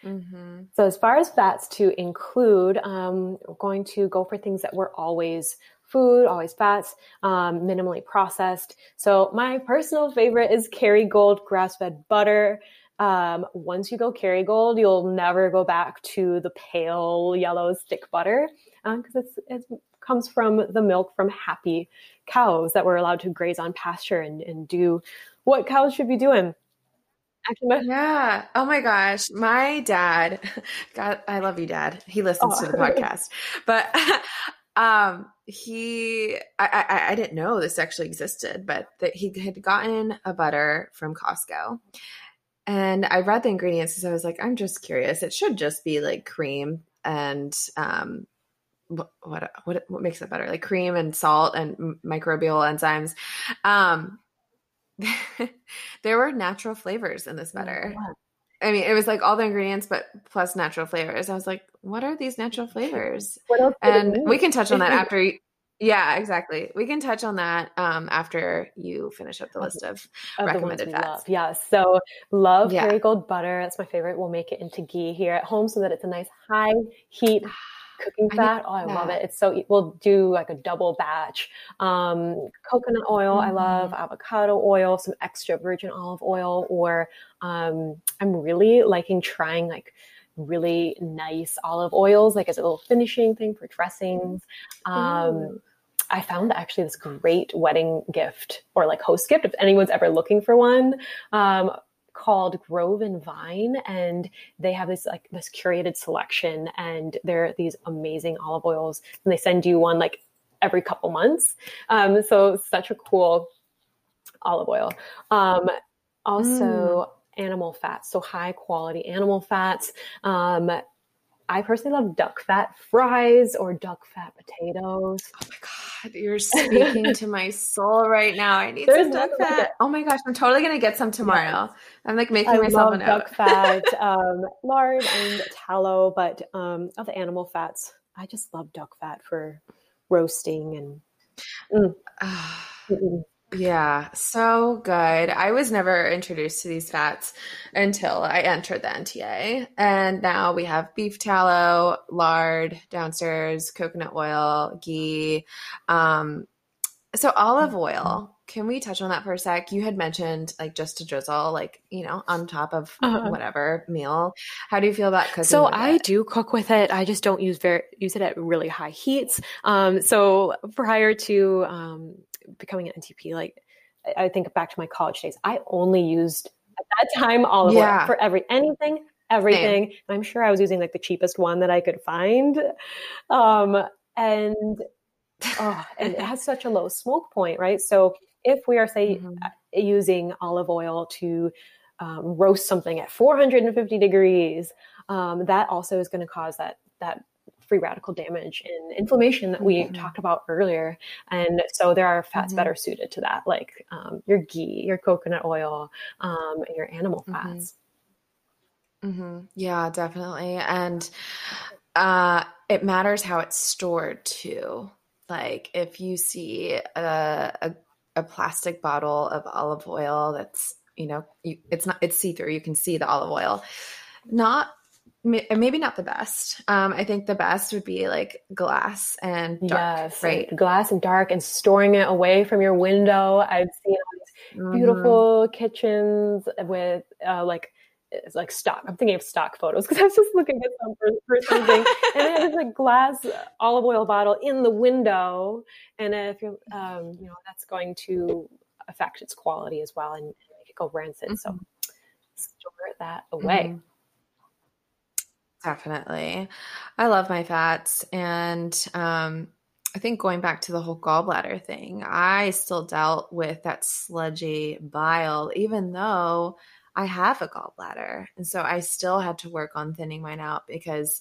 Mm-hmm. So, as far as fats to include, um, we're going to go for things that were always food, always fats, um, minimally processed. So, my personal favorite is Kerrygold grass fed butter. Um, once you go Kerrygold, you'll never go back to the pale yellow stick butter because um, it comes from the milk from happy cows that were allowed to graze on pasture and, and do what cows should be doing. Yeah. Oh my gosh. My dad, [laughs] God, I love you, dad. He listens oh. to the [laughs] podcast, but, [laughs] um, he, I, I, I didn't know this actually existed, but that he had gotten a butter from Costco and I read the ingredients because I was like, I'm just curious. It should just be like cream and, um, what, what what what makes it better like cream and salt and microbial enzymes um [laughs] there were natural flavors in this oh, butter. I mean, it was like all the ingredients, but plus natural flavors. I was like, what are these natural flavors? and we can touch on that [laughs] after. You, yeah, exactly. We can touch on that um, after you finish up the list of, of recommended fats. Love. Yeah. So love yeah. Kerrygold butter. That's my favorite. We'll make it into ghee here at home so that it's a nice high heat cooking fat. Oh, I love it. It's so we'll do like a double batch. Um, coconut oil, mm-hmm. I love mm-hmm. avocado oil, some extra virgin olive oil, or um, I'm really liking trying like really nice olive oils, like as a little finishing thing for dressings. Um, I found actually this great wedding gift or like host gift if anyone's ever looking for one. Um, called Grove and Vine, and they have this like this curated selection, and they're these amazing olive oils, and they send you one like every couple months. Um, so such a cool olive oil. Um, also. Mm. Animal fats, so high quality animal fats. Um, I personally love duck fat fries or duck fat potatoes. Oh my god, you're speaking to my soul right now. I need There's some duck fat. Like oh my gosh, I'm totally gonna get some tomorrow. Yes. I'm like making I myself a note. Duck fat, [laughs] um, lard, and tallow, but um, of the animal fats, I just love duck fat for roasting and. Mm. [sighs] Yeah, so good. I was never introduced to these fats until I entered the NTA. And now we have beef tallow, lard downstairs, coconut oil, ghee. Um, so olive mm-hmm. oil. Can we touch on that for a sec? You had mentioned like just to drizzle, like you know, on top of uh-huh. whatever meal. How do you feel about cooking? So I it? do cook with it. I just don't use very use it at really high heats. Um, so prior to um, becoming an NTP, like I think back to my college days, I only used at that time olive yeah. oil for every anything, everything. I'm sure I was using like the cheapest one that I could find. Um, and [laughs] oh, and it has such a low smoke point, right? So if we are say mm-hmm. Uh, using olive oil to um, roast something at 450 degrees, um, that also is going to cause that that free radical damage and inflammation that we mm-hmm. talked about earlier. And so there are fats mm-hmm. better suited to that, like um, your ghee, your coconut oil, um, your animal mm-hmm. fats. Mm-hmm. Yeah, definitely. And uh, it matters how it's stored too. Like if you see a, a, a plastic bottle of olive oil that's you know you, it's not it's see through you can see the olive oil not maybe not the best. Um, I think the best would be like glass and dark, yes, right? Glass and dark, and storing it away from your window. I've seen mm-hmm. beautiful kitchens with uh, like it's like stock. I'm thinking of stock photos because [laughs] I was just looking at some for, for something, and have like glass olive oil bottle in the window, and if you're, um, you know, that's going to affect its quality as well and make it go rancid. Mm-hmm. So store that away. Mm-hmm. Definitely. I love my fats. And um, I think going back to the whole gallbladder thing, I still dealt with that sludgy bile, even though I have a gallbladder. And so I still had to work on thinning mine out because,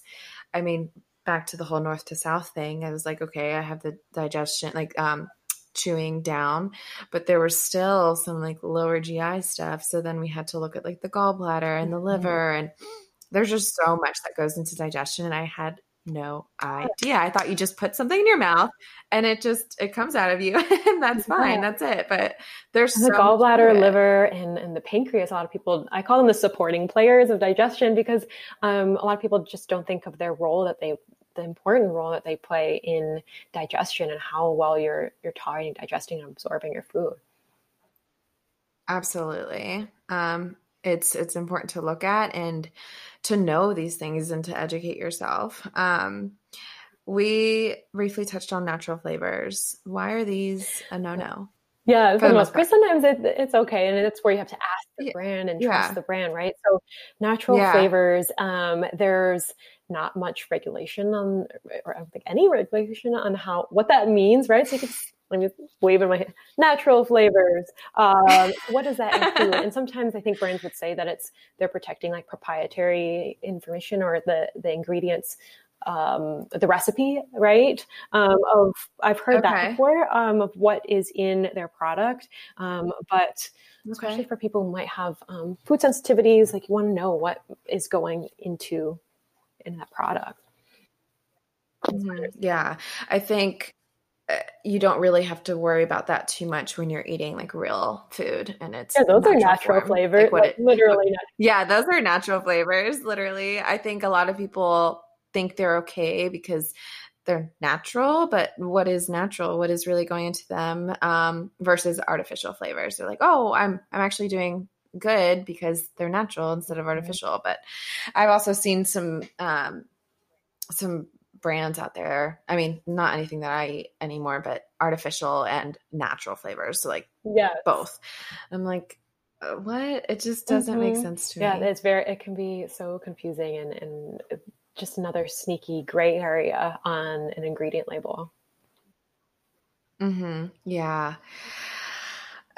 I mean, back to the whole north to south thing, I was like, okay, I have the digestion, like, um, chewing down, but there was still some like lower GI stuff. So then we had to look at like the gallbladder and the mm-hmm. liver and there's just so much that goes into digestion and I had no idea. I thought you just put something in your mouth and it just it comes out of you [laughs] and that's fine. That's it. But there's the so gallbladder, liver, and and the pancreas. A lot of people I call them the supporting players of digestion because um, a lot of people just don't think of their role that they the important role that they play in digestion and how well you're you're tolerating, digesting, and absorbing your food. Absolutely. Um, it's it's important to look at and to know these things and to educate yourself. Um, we briefly touched on natural flavors. Why are these a no no? Yeah, for the most part. Sometimes it, it's okay, and it's where you have to ask the yeah. brand and trust yeah. the brand, right? So, natural yeah. flavors. Um, there's not much regulation on, or I don't think any regulation on how what that means, right? So you can let me wave in my hand. Natural flavors. Um, what does that include? and sometimes I think brands would say that it's they're protecting like proprietary information or the the ingredients, um, the recipe, right? Um, of I've heard okay. that before um, of what is in their product, um, but especially okay. for people who might have um, food sensitivities, like you want to know what is going into in that product. Mm-hmm. Yeah, I think you don't really have to worry about that too much when you're eating like real food and it's yeah those natural are natural form. flavors like, like it, literally [laughs] natural. yeah those are natural flavors literally i think a lot of people think they're okay because they're natural but what is natural what is really going into them um, versus artificial flavors they're like oh i'm i'm actually doing good because they're natural instead of mm-hmm. artificial mm-hmm. but i've also seen some um, some brands out there. I mean, not anything that I eat anymore, but artificial and natural flavors. So like yeah, both. I'm like, uh, what? It just doesn't mm-hmm. make sense to yeah, me. Yeah, it's very. It can be so confusing and and just another sneaky gray area on an ingredient label. Mm-hmm. Yeah.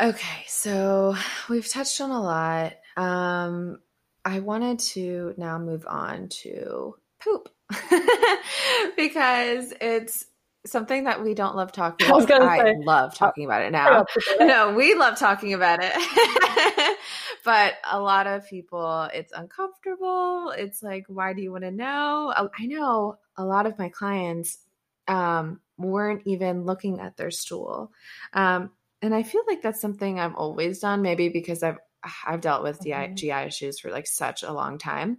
Okay, so we've touched on a lot. Um, I wanted to now move on to poop. [laughs] because it's something that we don't love talking about. I, was gonna I say, love talking about it now. [laughs] no, we love talking about it. [laughs] but a lot of people, it's uncomfortable. It's like, why do you want to know? I know a lot of my clients um, weren't even looking at their stool. Um, and I feel like that's something I've always done, maybe because I've I've dealt with mm-hmm. GI, GI issues for like such a long time.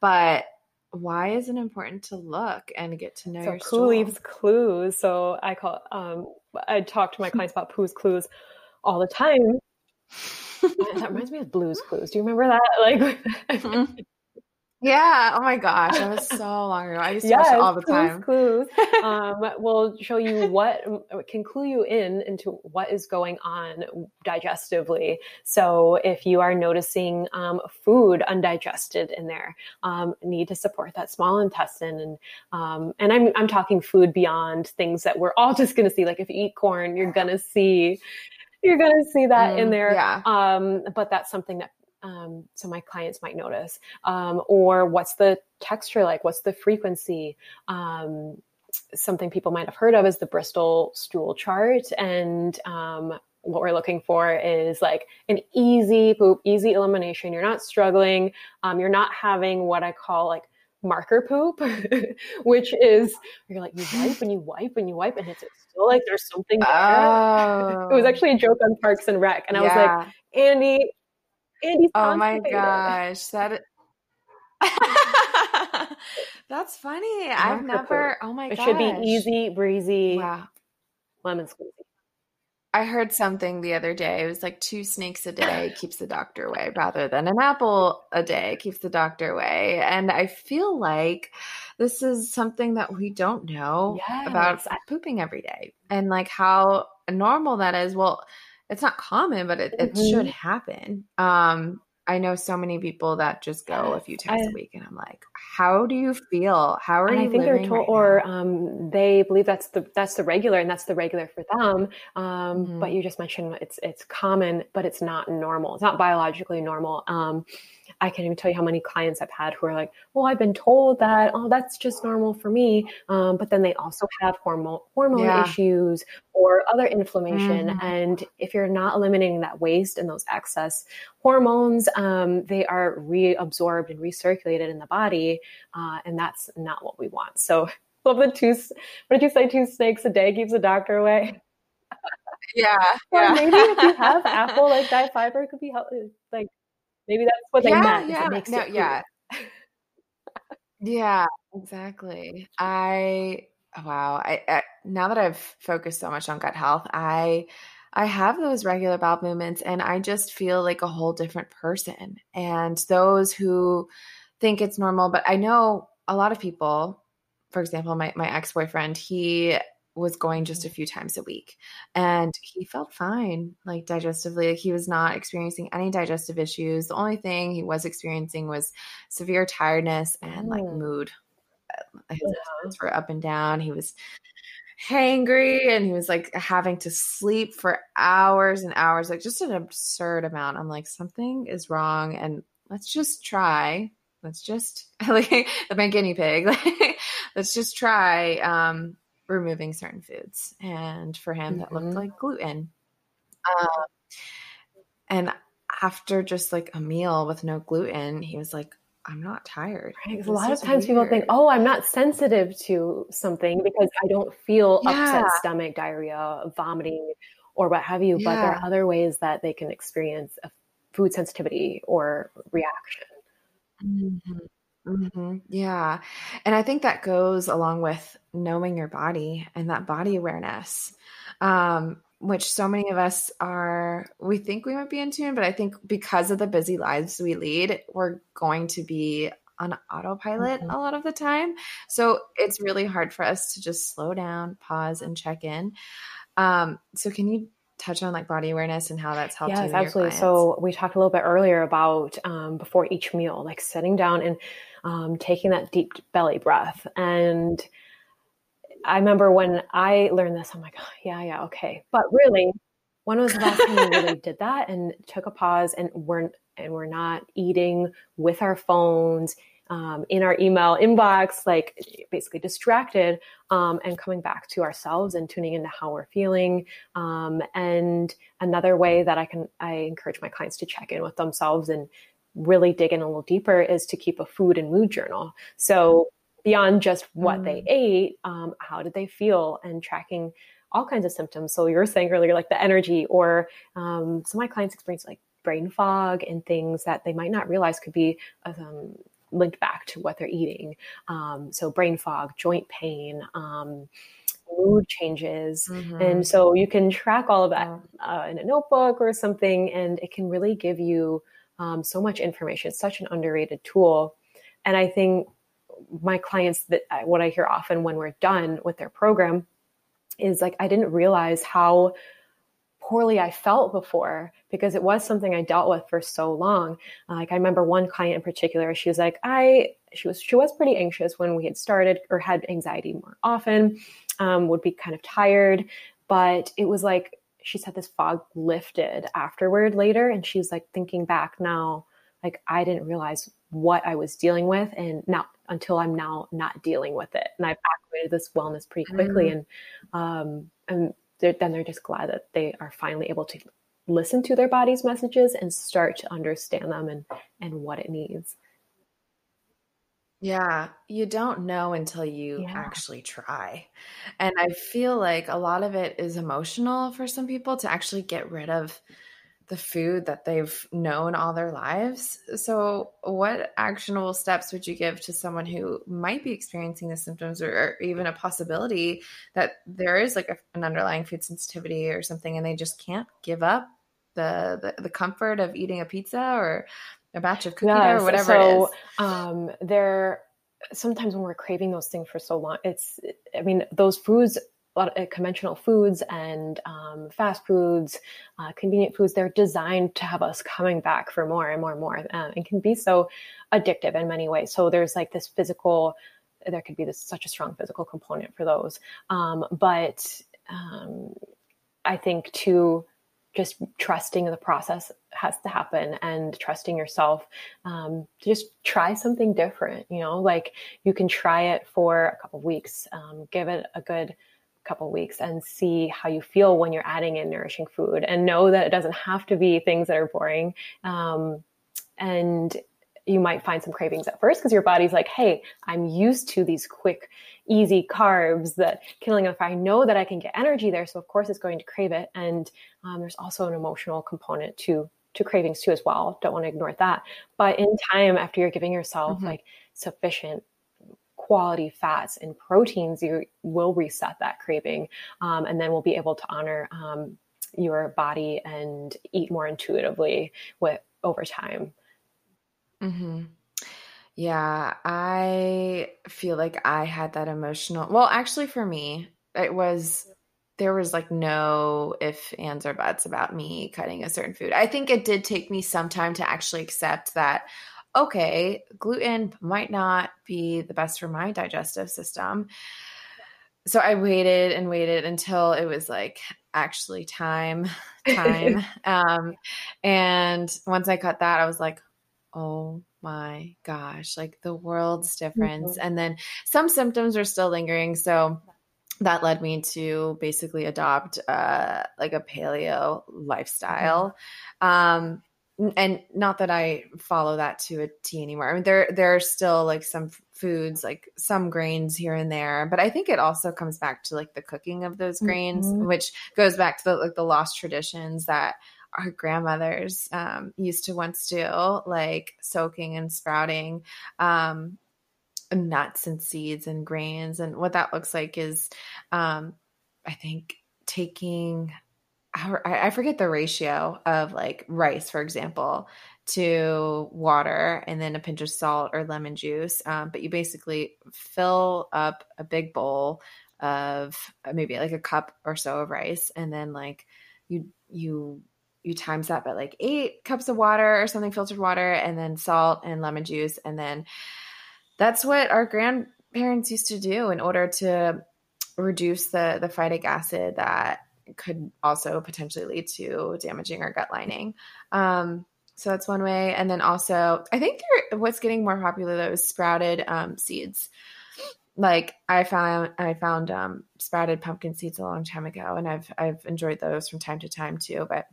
But why is it important to look and get to know so your poo stool? leaves clues so i call um i talk to my [laughs] clients about poo's clues all the time [laughs] that reminds me of blues clues do you remember that [laughs] like mm-hmm. Yeah. Oh my gosh. That was so long ago. I used to yes, watch it all the time. Clues [laughs] um, will show you what can clue you in into what is going on digestively. So if you are noticing um, food undigested in there, um, need to support that small intestine. And um, and I'm I'm talking food beyond things that we're all [laughs] just going to see. Like if you eat corn, you're going to see you're to see that mm, in there. Yeah. Um, but that's something that um, so my clients might notice. Um, or what's the texture like? What's the frequency? Um, something people might have heard of is the bristol stool chart. And um, what we're looking for is like an easy poop easy elimination. You're not struggling. Um, you're not having what i call like marker poop, [laughs] which is you're like you wipe and you wipe and you wipe and it's still like there's something there. Oh. [laughs] It was actually a joke on Parks and Rec, and I was like, Andy, Oh my gosh, that. [laughs] That's funny. I've never. Oh my god. It should be easy, breezy. Wow. Lemon squeezy. I heard something the other day. It was like two snakes a day keeps the doctor away rather than an apple a day keeps the doctor away. And I feel like this is something that we don't know yes. about pooping every day and like how normal that is. Well, it's not common, but it, mm-hmm. should happen. Um, I know so many people that just go a few times I, a week, and I'm like, how do you feel? How are you? I think they're told, right or um, they believe that's the that's the regular, and that's the regular for them. Um, mm-hmm. But you just mentioned it's it's common, but it's not normal. It's not biologically normal. Um, I can't even tell you how many clients I've had who are like, well, I've been told that, oh, that's just normal for me. Um, but then they also have hormone hormone yeah. issues or other inflammation. Mm-hmm. And if you're not eliminating that waste and those excess hormones, um, they are reabsorbed and recirculated in the body. Uh, and that's not what we want. So [laughs] love the two, what did you say? Two snakes a day keeps the doctor away. [laughs] Yeah. Well, yeah. maybe if you have [laughs] apple like diet fiber, could be helpful. Like maybe that's what they yeah, meant. Yeah. It makes no, it yeah. yeah. Exactly. I oh, wow. I, I now that I've focused so much on gut health, I I have those regular bowel movements and I just feel like a whole different person. And those who think it's normal, but I know a lot of people, for example, my, my ex boyfriend, he was going just a few times a week and he felt fine like digestively like he was not experiencing any digestive issues. The only thing he was experiencing was severe tiredness and like mm. mood. His yeah. were up and down. He was hangry and he was like having to sleep for hours and hours like just an absurd amount. I'm like something is wrong and let's just try. Let's just [laughs] like my guinea pig. [laughs] Let's just try um removing certain foods. And for him, mm-hmm. that looked mm-hmm. like gluten. Um, and after just like a meal with no gluten, he was like, I'm not tired. Right. A lot of times weird. people think, oh, I'm not sensitive to something because I don't feel yeah. upset stomach, diarrhea, vomiting, or what have you. Yeah. But there are other ways that they can experience a food sensitivity or reaction. Mm-hmm. Mm-hmm. Yeah. And I think that goes along with knowing your body and that body awareness, um, which so many of us are, we think we might be in tune, but I think because of the busy lives we lead, we're going to be on autopilot mm-hmm. a lot of the time. So it's really hard for us to just slow down, pause, and check in. Um, so can you touch on like body awareness and how that's helped yes, absolutely. So we talked a little bit earlier about um, before each meal, like sitting down and um, taking that deep belly breath. And I remember when I learned this, I'm like, oh, yeah, yeah, okay. But really, when was the last time we really did that and took a pause and we're and we're not eating with our phones um, in our email inbox, like basically distracted, um, and coming back to ourselves and tuning into how we're feeling. Um, and another way that I can I encourage my clients to check in with themselves and really dig in a little deeper is to keep a food and mood journal. So beyond just what mm. they ate, um, how did they feel, and tracking all kinds of symptoms. So you were saying earlier, like the energy, or um, some of my clients experience like brain fog and things that they might not realize could be um, linked back to what they're eating. Um, so brain fog, joint pain. Um, mood changes. Mm-hmm. And so you can track all of that uh, in a notebook or something, and it can really give you um, so much information. It's such an underrated tool. And I think my clients that what I hear often when we're done with their program is like, I didn't realize how poorly I felt before because it was something I dealt with for so long. Like I remember one client in particular, she was like, I, she was, she was pretty anxious when we had started or had anxiety more often, um, would be kind of tired, but it was like she said this fog lifted afterward later and she's like thinking back now like i didn't realize what i was dealing with and now until i'm now not dealing with it and i've activated this wellness pretty quickly mm. and um and they're, then they're just glad that they are finally able to listen to their body's messages and start to understand them and and what it needs yeah, you don't know until you Yeah. actually try. And I feel like a lot of it is emotional for some people to actually get rid of the food that they've known all their lives. So, what actionable steps would you give to someone who might be experiencing the symptoms or, or even a possibility that there is like a, an underlying food sensitivity or something and they just can't give up the, the, the comfort of eating a pizza or a batch of cookie yes, or whatever so, Um, there, sometimes when we're craving those things for so long, it's, I mean, those foods, a lot of conventional foods and um, fast foods, uh, convenient foods, they're designed to have us coming back for more and more and more uh, and can be so addictive in many ways. So there's like this physical, there could be this such a strong physical component for those. Um, but um, I think to just trusting the process has to happen and trusting yourself um, to just try something different you know like you can try it for a couple of weeks um, give it a good couple weeks and see how you feel when you're adding in nourishing food and know that it doesn't have to be things that are boring. Um, and you might find some cravings at first because your body's like hey i'm used to these quick easy carbs that killing if i know that i can get energy there so of course it's going to crave it. And um, there's also an emotional component to to cravings too as well. Don't want to ignore that. But in time after you're giving yourself mm-hmm. like sufficient quality fats and proteins you will reset that craving um, and then we'll be able to honor um, your body and eat more intuitively with over time mm-hmm. Yeah, I feel like I had that emotional. Well, actually, for me, it was there was like no if, ands, or buts about me cutting a certain food. I think it did take me some time to actually accept that, okay, gluten might not be the best for my digestive system. So I waited and waited until it was like actually time, [laughs] time. um, and once I cut that, I was like, oh my gosh, like the world's difference. Mm-hmm. And then some symptoms are still lingering. So that led me to basically adopt uh, like a paleo lifestyle. Mm-hmm. Um, and not that I follow that to a T anymore. I mean, there there are still like some foods, like some grains here and there, but I think it also comes back to like the cooking of those grains, mm-hmm. which goes back to the like the lost traditions that our grandmothers um, used to once do, like soaking and sprouting um, nuts and seeds and grains. And what that looks like is, um, I think, taking, I forget the ratio of like rice, for example, to water and then a pinch of salt or lemon juice. Um, but you basically fill up a big bowl of uh, maybe like a cup or so of rice and then like you you you times that by like eight cups of water or something filtered water and then salt and lemon juice and then that's what our grandparents used to do in order to reduce the the phytic acid that could also potentially lead to damaging our gut lining um, so that's one way and then also i think there, what's getting more popular though is sprouted um, seeds like I found I found um, sprouted pumpkin seeds a long time ago, and I've I've enjoyed those from time to time too. But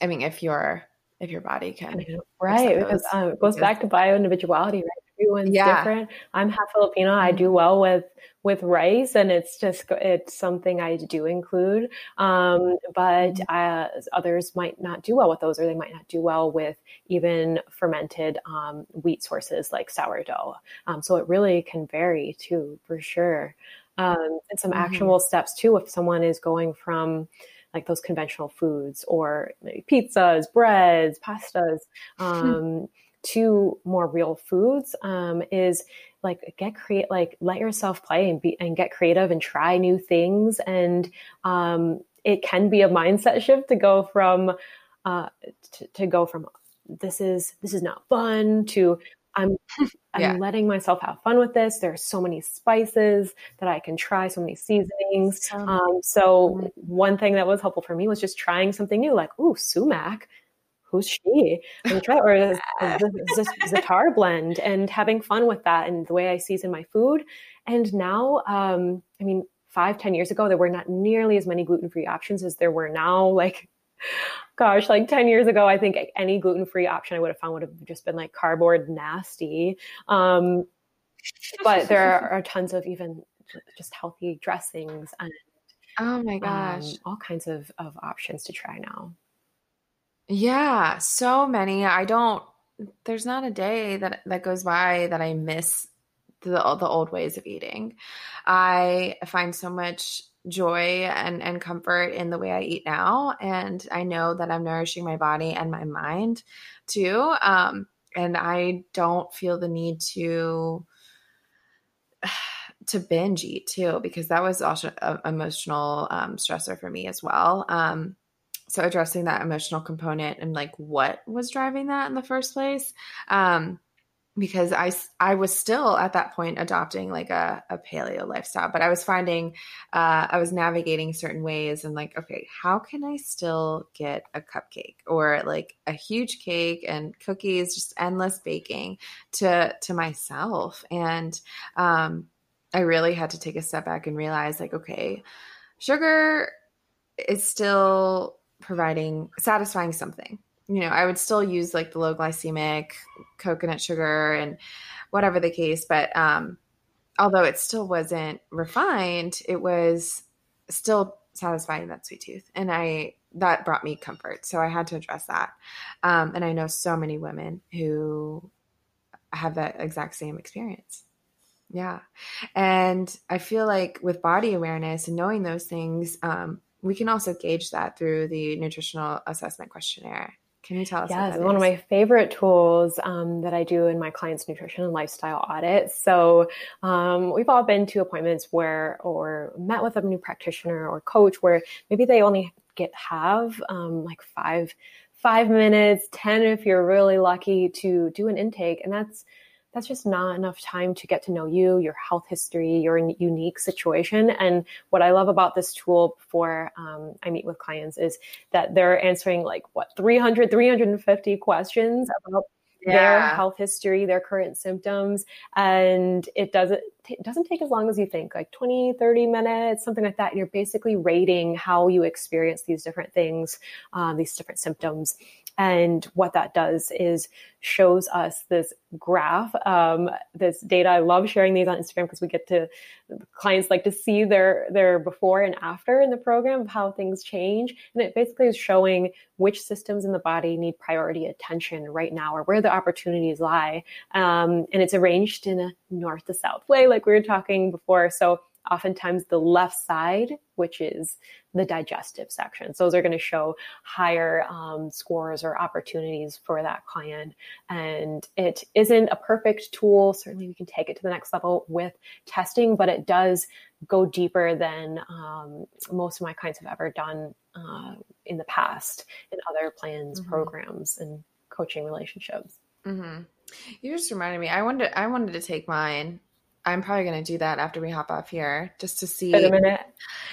I mean, if your if your body can, right? Because um, it goes back to bio individuality, right? Everyone's yeah. different. I'm half Filipino. I do mm-hmm. well with with rice, and it's just it's something I do include. Um, but mm-hmm. uh, others might not do well with those, or they might not do well with even fermented um, wheat sources like sourdough. Um, so it really can vary too, for sure. Um, and some mm-hmm. actionable steps too, if someone is going from like those conventional foods or pizzas, breads, pastas, hmm. um, to more real foods um, is like get create like let yourself play and be and get creative and try new things and um, it can be a mindset shift to go from uh, to, to go from this is this is not fun to I'm [laughs] I'm yeah. letting myself have fun with this. There's so many spices that I can try, so many seasonings. Um, so one thing that was helpful for me was just trying something new, like ooh, sumac. Who's she? Me try, or za'atar blend, and having fun with that, and the way I season my food. And now, um, I mean, five, ten years ago, there were not nearly as many gluten free options as there were now. [laughs] Like gosh, like 10 years ago, I think any gluten free option I would have found would have just been like cardboard nasty. Um, but there [laughs] are tons of even just healthy dressings and oh my gosh, um, all kinds of, of options to try now. Yeah, so many. I don't, there's not a day that, that goes by that I miss the, the old ways of eating. I find so much joy and, and comfort in the way I eat now. And I know that I'm nourishing my body and my mind too. Um, and I don't feel the need to [sighs] to binge eat too because that was also an emotional um, stressor for me as well. Um, so addressing that emotional component and like what was driving that in the first place. Um, because I, I was still at that point adopting like a, a paleo lifestyle, but I was finding uh, I was navigating certain ways and like, okay, how can I still get a cupcake or like a huge cake and cookies, just endless baking to to myself? And um, I really had to take a step back and realize like, okay, sugar is still providing satisfying something you know, I would still use like the low glycemic coconut sugar and whatever the case, but um, although it still wasn't refined, it was still satisfying that sweet tooth, and I that brought me comfort. So I had to address that, um, and I know so many women who have that exact same experience. Yeah, and I feel like with body awareness and knowing those things, um, we can also gauge that through the nutritional assessment questionnaire. Can you tell us? Yes, one is? of my favorite tools um, that I do in my clients' nutrition and lifestyle audit. So um, we've all been to appointments where, or met with a new practitioner or coach where maybe they only get have um, like five five minutes, ten if you're really lucky to do an intake, and that's that's just not enough time to get to know you, your health history, your unique situation. And what I love about this tool before um, I meet with clients is that they're answering like what 300, 350 questions about yeah. their health history, their current symptoms. And it doesn't, it doesn't take as long as you think, like 20, 30 minutes, something like that. You're basically rating how you experience these different things, um, these different symptoms. And what that does is shows us this graph, um, this data. I love sharing these on Instagram because we get to clients like to see their their before and after in the program of how things change, and it basically is showing which systems in the body need priority attention right now, or where the opportunities lie. Um, and it's arranged in a north to south way, like we were talking before. So oftentimes the left side, which is the digestive sections. Those are going to show higher um, scores or opportunities for that client. And it isn't a perfect tool. Certainly, we can take it to the next level with testing, but it does go deeper than um, most of my clients have ever done uh, in the past in other plans, mm-hmm. programs, and coaching relationships. Mm-hmm. You just reminded me. I wanted I wanted to take mine I'm probably going to do that after we hop off here just to see. In a minute.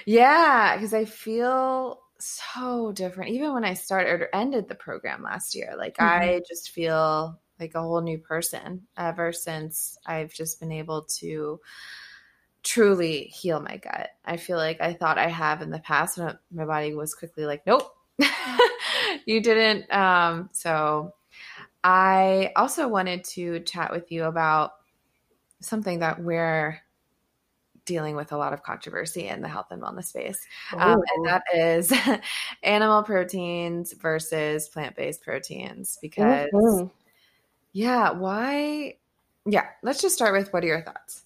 Yeah, because I feel so different. Even when I started or ended the program last year, like mm-hmm. I just feel like a whole new person ever since I've just been able to truly heal my gut. I feel like I thought I have in the past, and my body was quickly like, nope, [laughs] you didn't. Um, so I also wanted to chat with you about something that we're dealing with a lot of controversy in the health and wellness space. Um, and that is [laughs] animal proteins versus plant based proteins. Because, mm-hmm. yeah, why? Yeah, let's just start with what are your thoughts?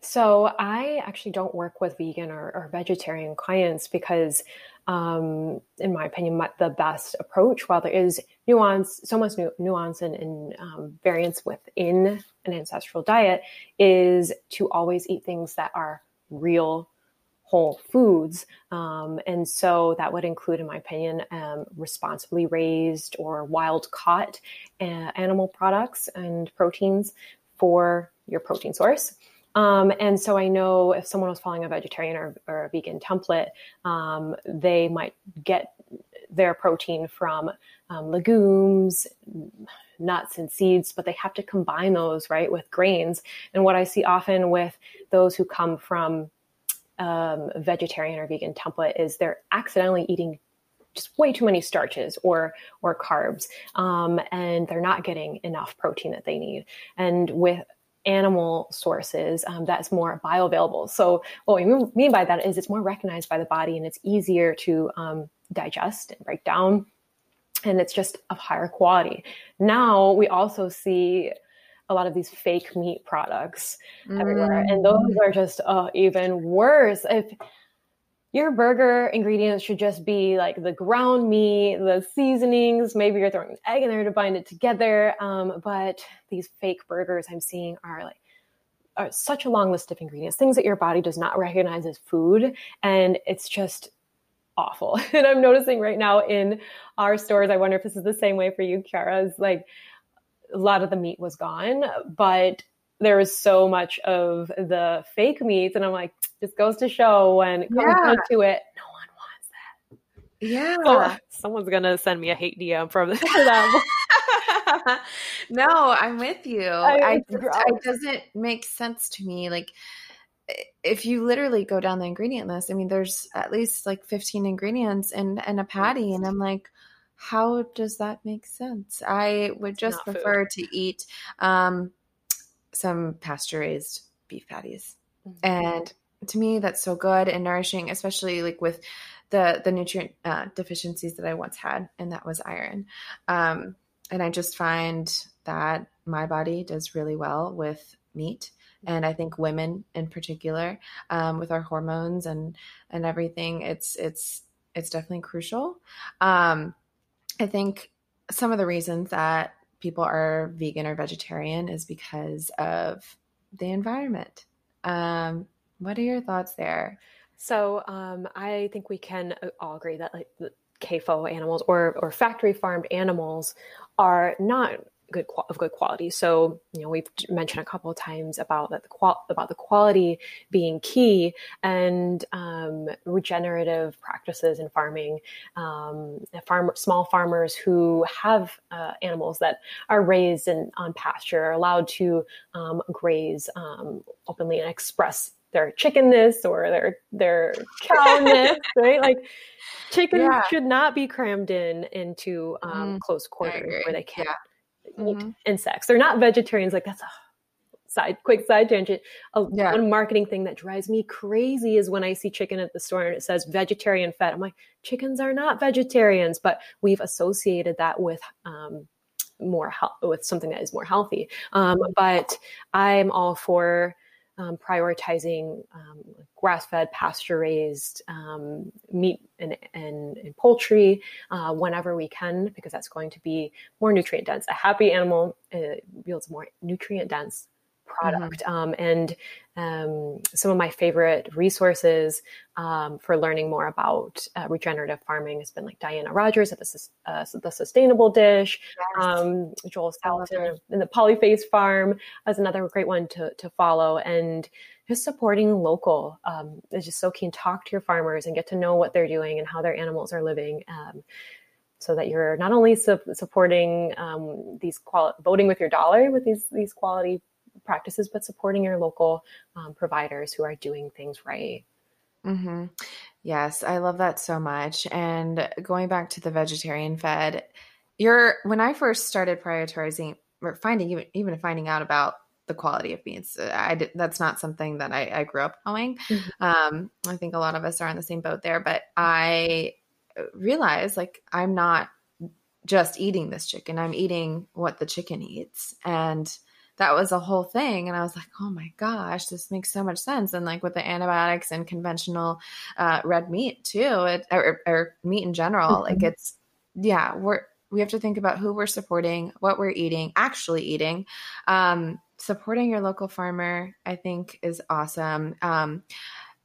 So, I actually don't work with vegan or, or vegetarian clients because um, in my opinion, the best approach. While there is nuance, so much nu- nuance and, and um, variance within an ancestral diet, is to always eat things that are real whole foods. Um, and so that would include, in my opinion, um, responsibly raised or wild caught uh, animal products and proteins for your protein source. Um, and so I know if someone was following a vegetarian or, or a vegan template, um, they might get their protein from um, legumes, nuts, and seeds, but they have to combine those, right, with grains. And what I see often with those who come from um, vegetarian or vegan template is they're accidentally eating just way too many starches or or carbs um, and they're not getting enough protein that they need and with animal sources um, that's more bioavailable. So, what we mean by that is it's more recognized by the body and it's easier to um, digest and break down, and it's just of higher quality. Now, we also see a lot of these fake meat products mm. everywhere, and those are just uh, even worse. If your burger ingredients should just be like the ground meat, the seasonings. Maybe you're throwing an egg in there to bind it together. Um, but these fake burgers I'm seeing are like are such a long list of ingredients, things that your body does not recognize as food, and it's just awful. [laughs] and I'm noticing right now in our stores. I wonder if this is the same way for you, Kiara. Is like a lot of the meat was gone, but there was so much of the fake meats, and I'm like, this goes to show when it comes yeah. to it, no one wants that. Yeah, so, [laughs] someone's gonna send me a hate DM from [laughs] that. no, I'm with you. I, I just, it doesn't make sense to me. Like, if you literally go down the ingredient list, I mean, there's at least like 15 ingredients in, in a patty, and I'm like, how does that make sense? I would just prefer food. to eat um, some pasture raised beef patties. Mm-hmm. And to me, that's so good and nourishing, especially like with the the nutrient uh, deficiencies that I once had, and that was iron. Um, and I just find that my body does really well with meat, and I think women in particular, um, with our hormones and and everything, it's it's it's definitely crucial. Um, I think some of the reasons that people are vegan or vegetarian is because of the environment. Um, what are your thoughts there? So um, I think we can uh, all agree that like CAFO animals or or factory farmed animals are not good of good quality. So you know we've mentioned a couple of times about that the qual- about the quality being key and um, regenerative practices in farming. Um, farm small farmers who have uh, animals that are raised in, on pasture are allowed to um, graze um, openly and express their chickenness or their their cowness, [laughs] right? Like chickens yeah. should not be crammed in into um, mm, close quarters where they can't mm-hmm. insects. They're not vegetarians. Like that's a side quick side tangent. A, yeah. One marketing thing that drives me crazy is when I see chicken at the store and it says vegetarian fed. I'm like, chickens are not vegetarians, but we've associated that with um, more health with something that is more healthy. Um, but I'm all for um, prioritizing um, grass-fed, pasture-raised um, meat and, and, and poultry uh, whenever we can, because that's going to be more nutrient dense. A happy animal uh, yields more nutrient dense product. Mm-hmm. Um, and um, some of my favorite resources um, for learning more about uh, regenerative farming has been like Diana Rodgers at the, uh, the Sustainable Dish, yes. um, Joel Salatin in the Polyface Farm is another great one to, to follow. And just supporting local um, is just so keen. Talk to your farmers and get to know what they're doing and how their animals are living um, so that you're not only su- supporting um, these quali- voting with your dollar with these these quality practices, but supporting your local um, providers who are doing things right. Mm-hmm. Yes, I love that so much. And going back to the vegetarian fed, you're when I first started prioritizing or finding even even finding out about the quality of meats, uh, I did, that's not something that I, I grew up knowing. Mm-hmm. Um, I think a lot of us are on the same boat there, but I realized like I'm not just eating this chicken; I'm eating what the chicken eats, and that was a whole thing. And I was like, oh my gosh, this makes so much sense. And like with the antibiotics and conventional uh, red meat too, it, or, or meat in general, mm-hmm. like it's, yeah, we're, we have to think about who we're supporting, what we're eating, actually eating. Um, supporting your local farmer, I think, is awesome. Um,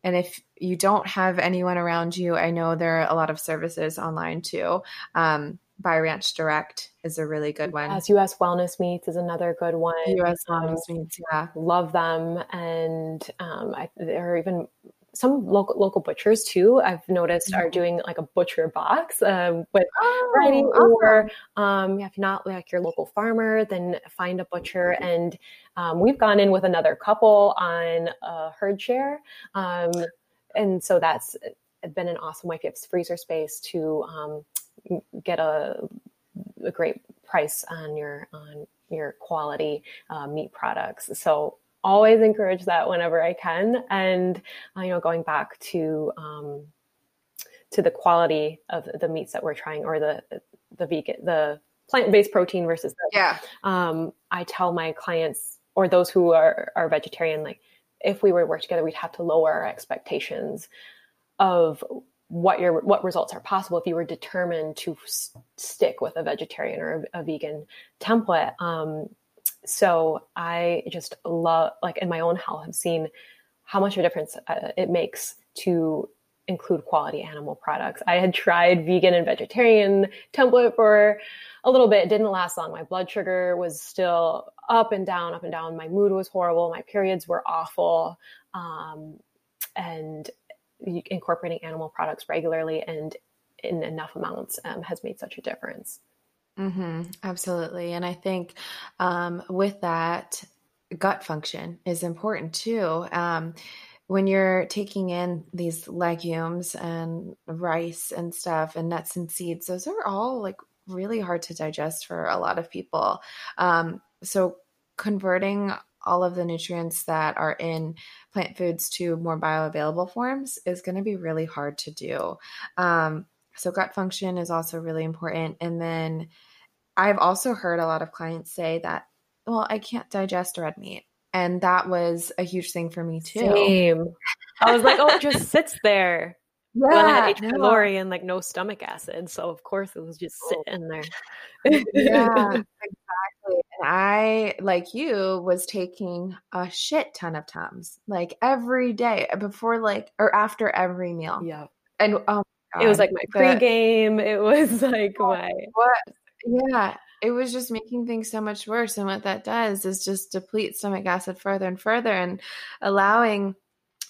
and if you don't have anyone around you, I know there are a lot of services online too. Um, Buy Ranch Direct is a really good one. As US Wellness Meats is another good one. US Wellness um, Meats, yeah. Love them. And um, I, there are even some local local butchers too. I've noticed mm-hmm. are doing like a butcher box uh, with oh, writing, awesome. or um, if not like your local farmer, then find a butcher. And um, we've gone in with another couple on a herd share, um, and so that's been an awesome way. If you have freezer space to um, get a, a great price on your on your quality uh, meat products. So always encourage that whenever I can. And uh, you know, going back to um, to the quality of the meats that we're trying, or the the vegan, the plant based protein versus the, yeah. Um, I tell my clients or those who are are vegetarian, like if we were to work together, we'd have to lower our expectations of what your what results are possible if you were determined to s- stick with a vegetarian or a, a vegan template. Um, so I just love, like in my own health, have seen how much of a difference uh, it makes to include quality animal products. I had tried vegan and vegetarian template for a little bit. It didn't last long. My blood sugar was still up and down, up and down. My mood was horrible. My periods were awful. Um, and incorporating animal products regularly and in enough amounts um, has made such a difference. Mm-hmm, absolutely. And I think um, with that, gut function is important too. Um, when you're taking in these legumes and rice and stuff and nuts and seeds, those are all like really hard to digest for a lot of people. Um, so converting all of the nutrients that are in plant foods to more bioavailable forms is going to be really hard to do. Um, so, gut function is also really important. And then I've also heard a lot of clients say that, well, I can't digest red meat. And that was a huge thing for me too. Same. I was like, oh, it just sits there. [laughs] Yeah, well, I had H. pylori and like no stomach acid, so of course it was just oh. sitting there. yeah, [laughs] exactly. And I, like you, was taking a shit ton of Tums, like every day uh, before, like or after every meal. Yeah, and oh, it was like my pregame. It was [laughs] like oh, my what? Yeah, it was just making things so much worse. And what that does is just deplete stomach acid further and further, and allowing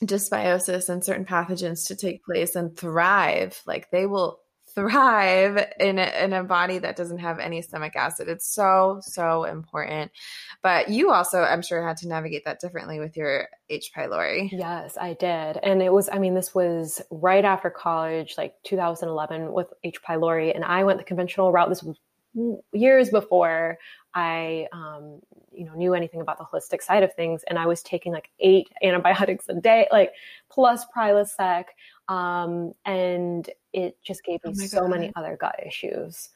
dysbiosis and certain pathogens to take place and thrive. Like they will thrive in a, in a body that doesn't have any stomach acid. It's so so important. But you also, I'm sure, had to navigate that differently with your H. pylori. Yes, I did, and it was. I mean, this was right after college, like 2011, with H. pylori, and I went the conventional route. This was years before I, um, you know, knew anything about the holistic side of things, and I was taking like eight antibiotics a day, like plus Prilosec, um, and it just gave me oh so God. many other gut issues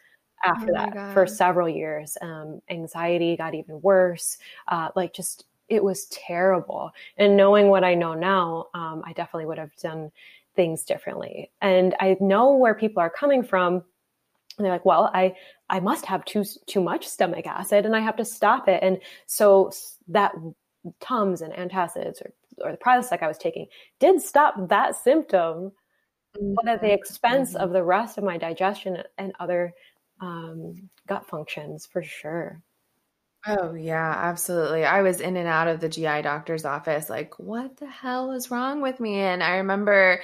after oh that for several years. Um, anxiety got even worse. Uh, like just it was terrible. And knowing what I know now, um, I definitely would have done things differently. And I know where people are coming from. They're like, well, I I must have too too much stomach acid, and I have to stop it. And so that Tums and antacids or or the Prilosec I was taking did stop that symptom, mm-hmm. but at the expense mm-hmm. of the rest of my digestion and other um, gut functions for sure. Oh, yeah, absolutely. I was in and out of the GI doctor's office, like, what the hell is wrong with me? And I remember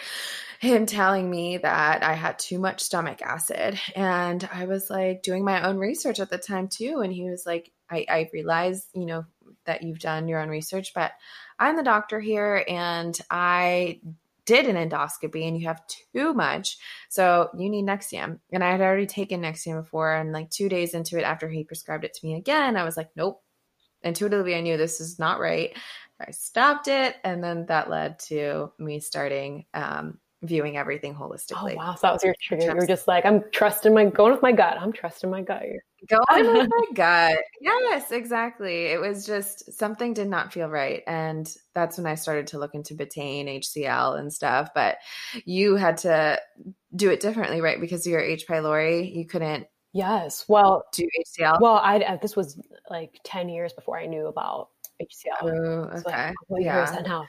him telling me that I had too much stomach acid. And I was like doing my own research at the time, too. And he was like, I, I realize, you know, that you've done your own research, but I'm the doctor here and I did an endoscopy and you have too much. So you need Nexium. And I had already taken Nexium before. And like two days into it, after he prescribed it to me again, I was like, nope. Intuitively, I knew this is not right. I stopped it. And then that led to me starting um, viewing everything holistically. Oh, wow. So that was your trigger. You were just like, I'm trusting my, going with my gut. I'm trusting my gut. Going [laughs] with my gut. Yes, exactly. It was just something did not feel right. And that's when I started to look into betaine, HCl, and stuff. But you had to do it differently, right? Because you're H. pylori. You couldn't. Yes. Well, do HCl. Well, I uh, this was like 10 years before I knew about HCl. Oh, okay. So like, yeah. years now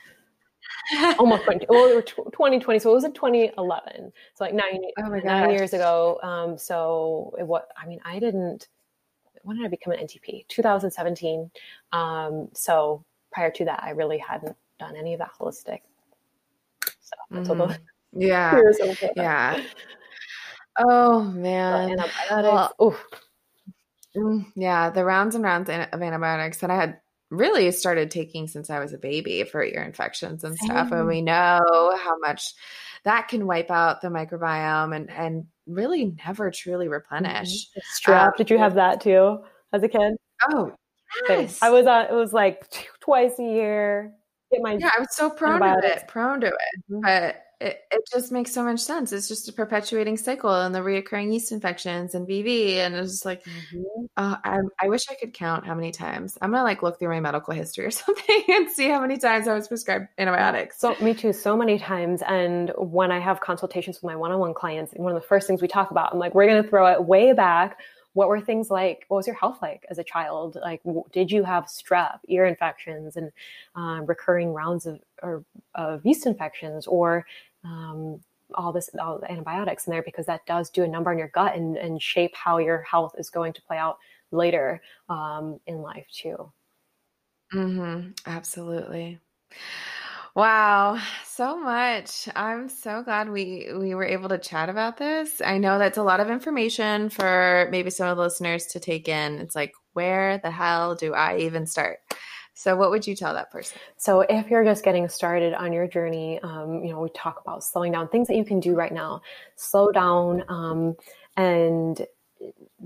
[laughs] almost 20, well, 2020. So it was in 2011. So like nine, oh nine years ago. Um, so it, what, I mean, I didn't, when did I become an NTP? 2017. Um, so prior to that, I really hadn't done any of that holistic. So mm-hmm. yeah. [laughs] Yeah. Oh man. Well, mm, yeah, the rounds and rounds of antibiotics that I had really started taking since I was a baby for ear infections and stuff. And we know how much that can wipe out the microbiome and, and really never truly replenish. Mm-hmm. Strep. Um, Did you have that too as a kid? Oh, yes. I was on, it was like twice a year. Get my yeah, I was so prone to it, prone to it. Mm-hmm. But it, it just makes so much sense. It's just a perpetuating cycle and the reoccurring yeast infections and BV. And it's just like, mm-hmm. uh, I, I wish I could count how many times. I'm going to like look through my medical history or [laughs] something and see how many times I was prescribed antibiotics. So, me too, so many times. And when I have consultations with my one on one clients, one of the first things we talk about, I'm like, we're going to throw it way back what were things like what was your health like as a child like w- did you have strep ear infections and um, recurring rounds of, or, of yeast infections or um, all this all the antibiotics in there because that does do a number on your gut and, and shape how your health is going to play out later um, in life too. Mm-hmm. Absolutely. Wow, so much. I'm so glad we we were able to chat about this. I know that's a lot of information for maybe some of the listeners to take in. It's like, where the hell do I even start? So, what would you tell that person? So, if you're just getting started on your journey, um, you know, we talk about slowing down, things that you can do right now. Slow down um, and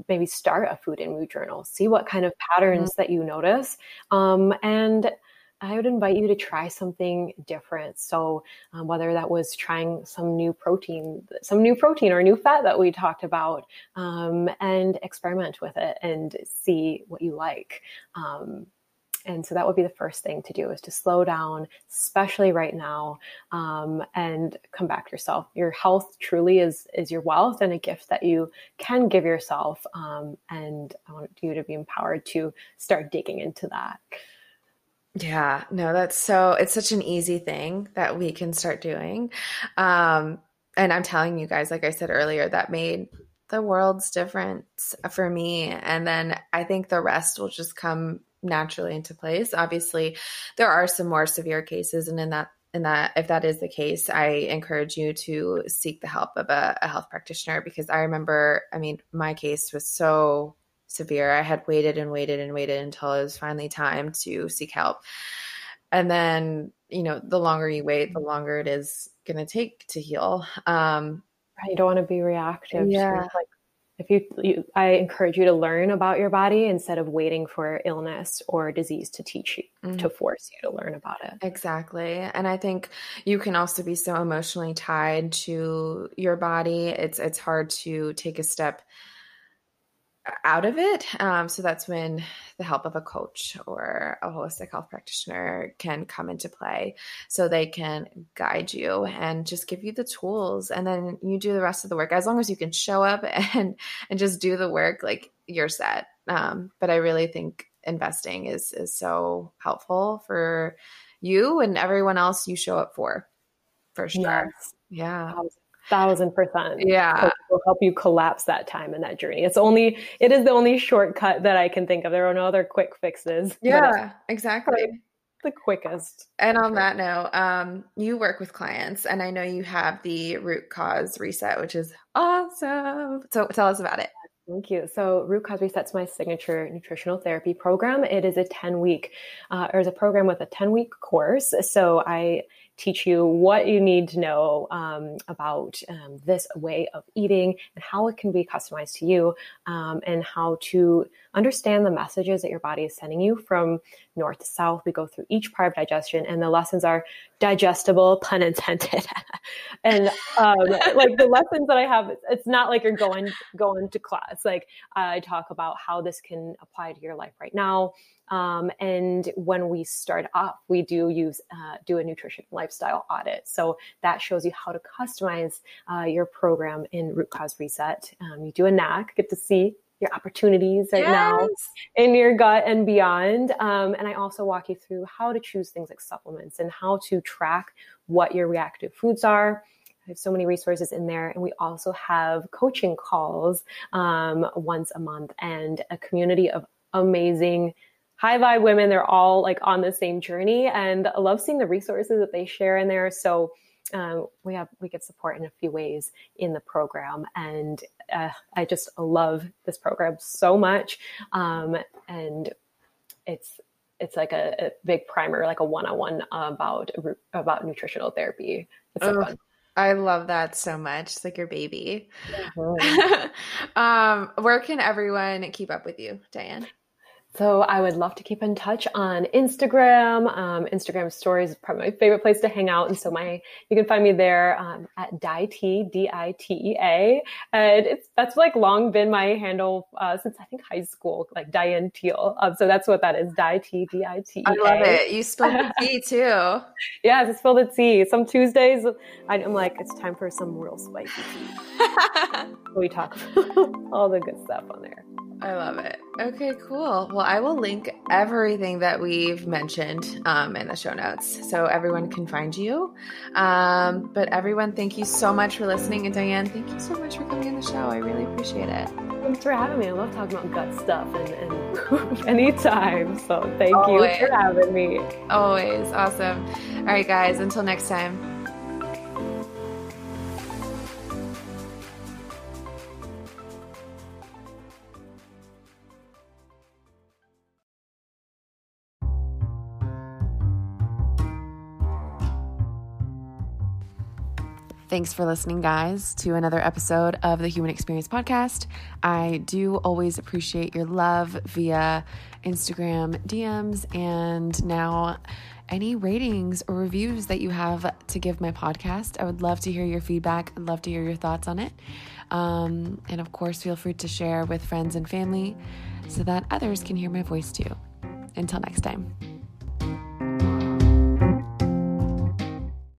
maybe start a food and mood journal. See what kind of patterns mm-hmm. that you notice, um, and I would invite you to try something different. So, um, whether that was trying some new protein, some new protein or new fat that we talked about, um, and experiment with it and see what you like. Um, and so that would be the first thing to do is to slow down, especially right now, um, and come back yourself. Your health truly is is your wealth and a gift that you can give yourself. Um, and I want you to be empowered to start digging into that. Yeah, no, that's so, it's such an easy thing that we can start doing. Um, and I'm telling you guys, like I said earlier, that made the world's difference for me. And then I think the rest will just come naturally into place. Obviously, there are some more severe cases. And in that, in that, if that is the case, I encourage you to seek the help of a, a health practitioner because I remember, I mean, my case was so severe. I had waited and waited and waited until it was finally time to seek help. And then, you know, the longer you wait, the longer it is going to take to heal. Um, you don't want to be reactive. Yeah. Like if you, you, I encourage you to learn about your body instead of waiting for illness or disease to teach you, mm-hmm. to force you to learn about it. Exactly. And I think you can also be so emotionally tied to your body. It's, it's hard to take a step out of it. Um, so that's when the help of a coach or a holistic health practitioner can come into play so they can guide you and just give you the tools. And then you do the rest of the work. As long as you can show up [laughs] and, and just do the work, like you're set. Um, but I really think investing is, is so helpful for you and everyone else you show up for, for sure. Yes. Yeah thousand percent. Yeah. will help you collapse that time in that journey. It's only, it is the only shortcut that I can think of. There are no other quick fixes. Yeah, exactly. The quickest. And on that note, um, you work with clients and I know you have the root cause reset, which is awesome. So tell us about it. Thank you. So, Root Cause Reset's my signature nutritional therapy program. It is a 10 week, uh, or is a program with a 10 week course. So, I teach you what you need to know um, about um, this way of eating and how it can be customized to you um, and how to understand the messages that your body is sending you from north to south. We go through each part of digestion and the lessons are digestible, [laughs] pun intended. and um, like the lessons that I have, it's not like you're going, going to class. Like I talk about how this can apply to your life right now um, and when we start off, we do use uh, do a nutrition lifestyle audit. So that shows you how to customize uh, your program in Root Cause Reset. Um, you do a NAC, get to see your opportunities right yes. now in your gut and beyond. Um, and I also walk you through how to choose things like supplements and how to track what your reactive foods are. I have so many resources in there. And we also have coaching calls um, once a month and a community of amazing high vibe women. They're all like on the same journey, and I love seeing the resources that they share in there. So um, we have we get support in a few ways in the program, and uh, I just love this program so much. Um, and it's it's like a, a, big primer, like a one-on-one about about nutritional therapy. It's so oh, fun. I love that so much. It's like your baby. Mm-hmm. [laughs] um, where can everyone keep up with you, Diane? So I would love to keep in touch on Instagram. Um, Instagram stories is probably my favorite place to hang out. And so my, you can find me there um, at Ditea, D-I-T-E-A. And it's, that's like long been my handle uh, since I think high school, like Diane Teal. Um, so that's what that is, Ditea, D-I-T-E-A. I love it. You spelled the T [laughs] too. yes, I spelled the T. Some Tuesdays, I'm like, it's time for some real spicy tea. [laughs] we talk [laughs] all the good stuff on there. I love it. Okay, cool. Well, I will link everything that we've mentioned um, in the show notes so everyone can find you. Um, but everyone, thank you so much for listening. And Diane, thank you so much for coming on the show. I really appreciate it. Thanks for having me. I love talking about gut stuff and, and [laughs] anytime. So thank Always. you for having me. Always. Awesome. All right, guys, until next time. Thanks for listening, guys, to another episode of the Human Experience Podcast. I do always appreciate your love via Instagram DMs and now any ratings or reviews that you have to give my podcast. I would love to hear your feedback. I'd love to hear your thoughts on it. Um, and of course, feel free to share with friends and family so that others can hear my voice too. Until next time.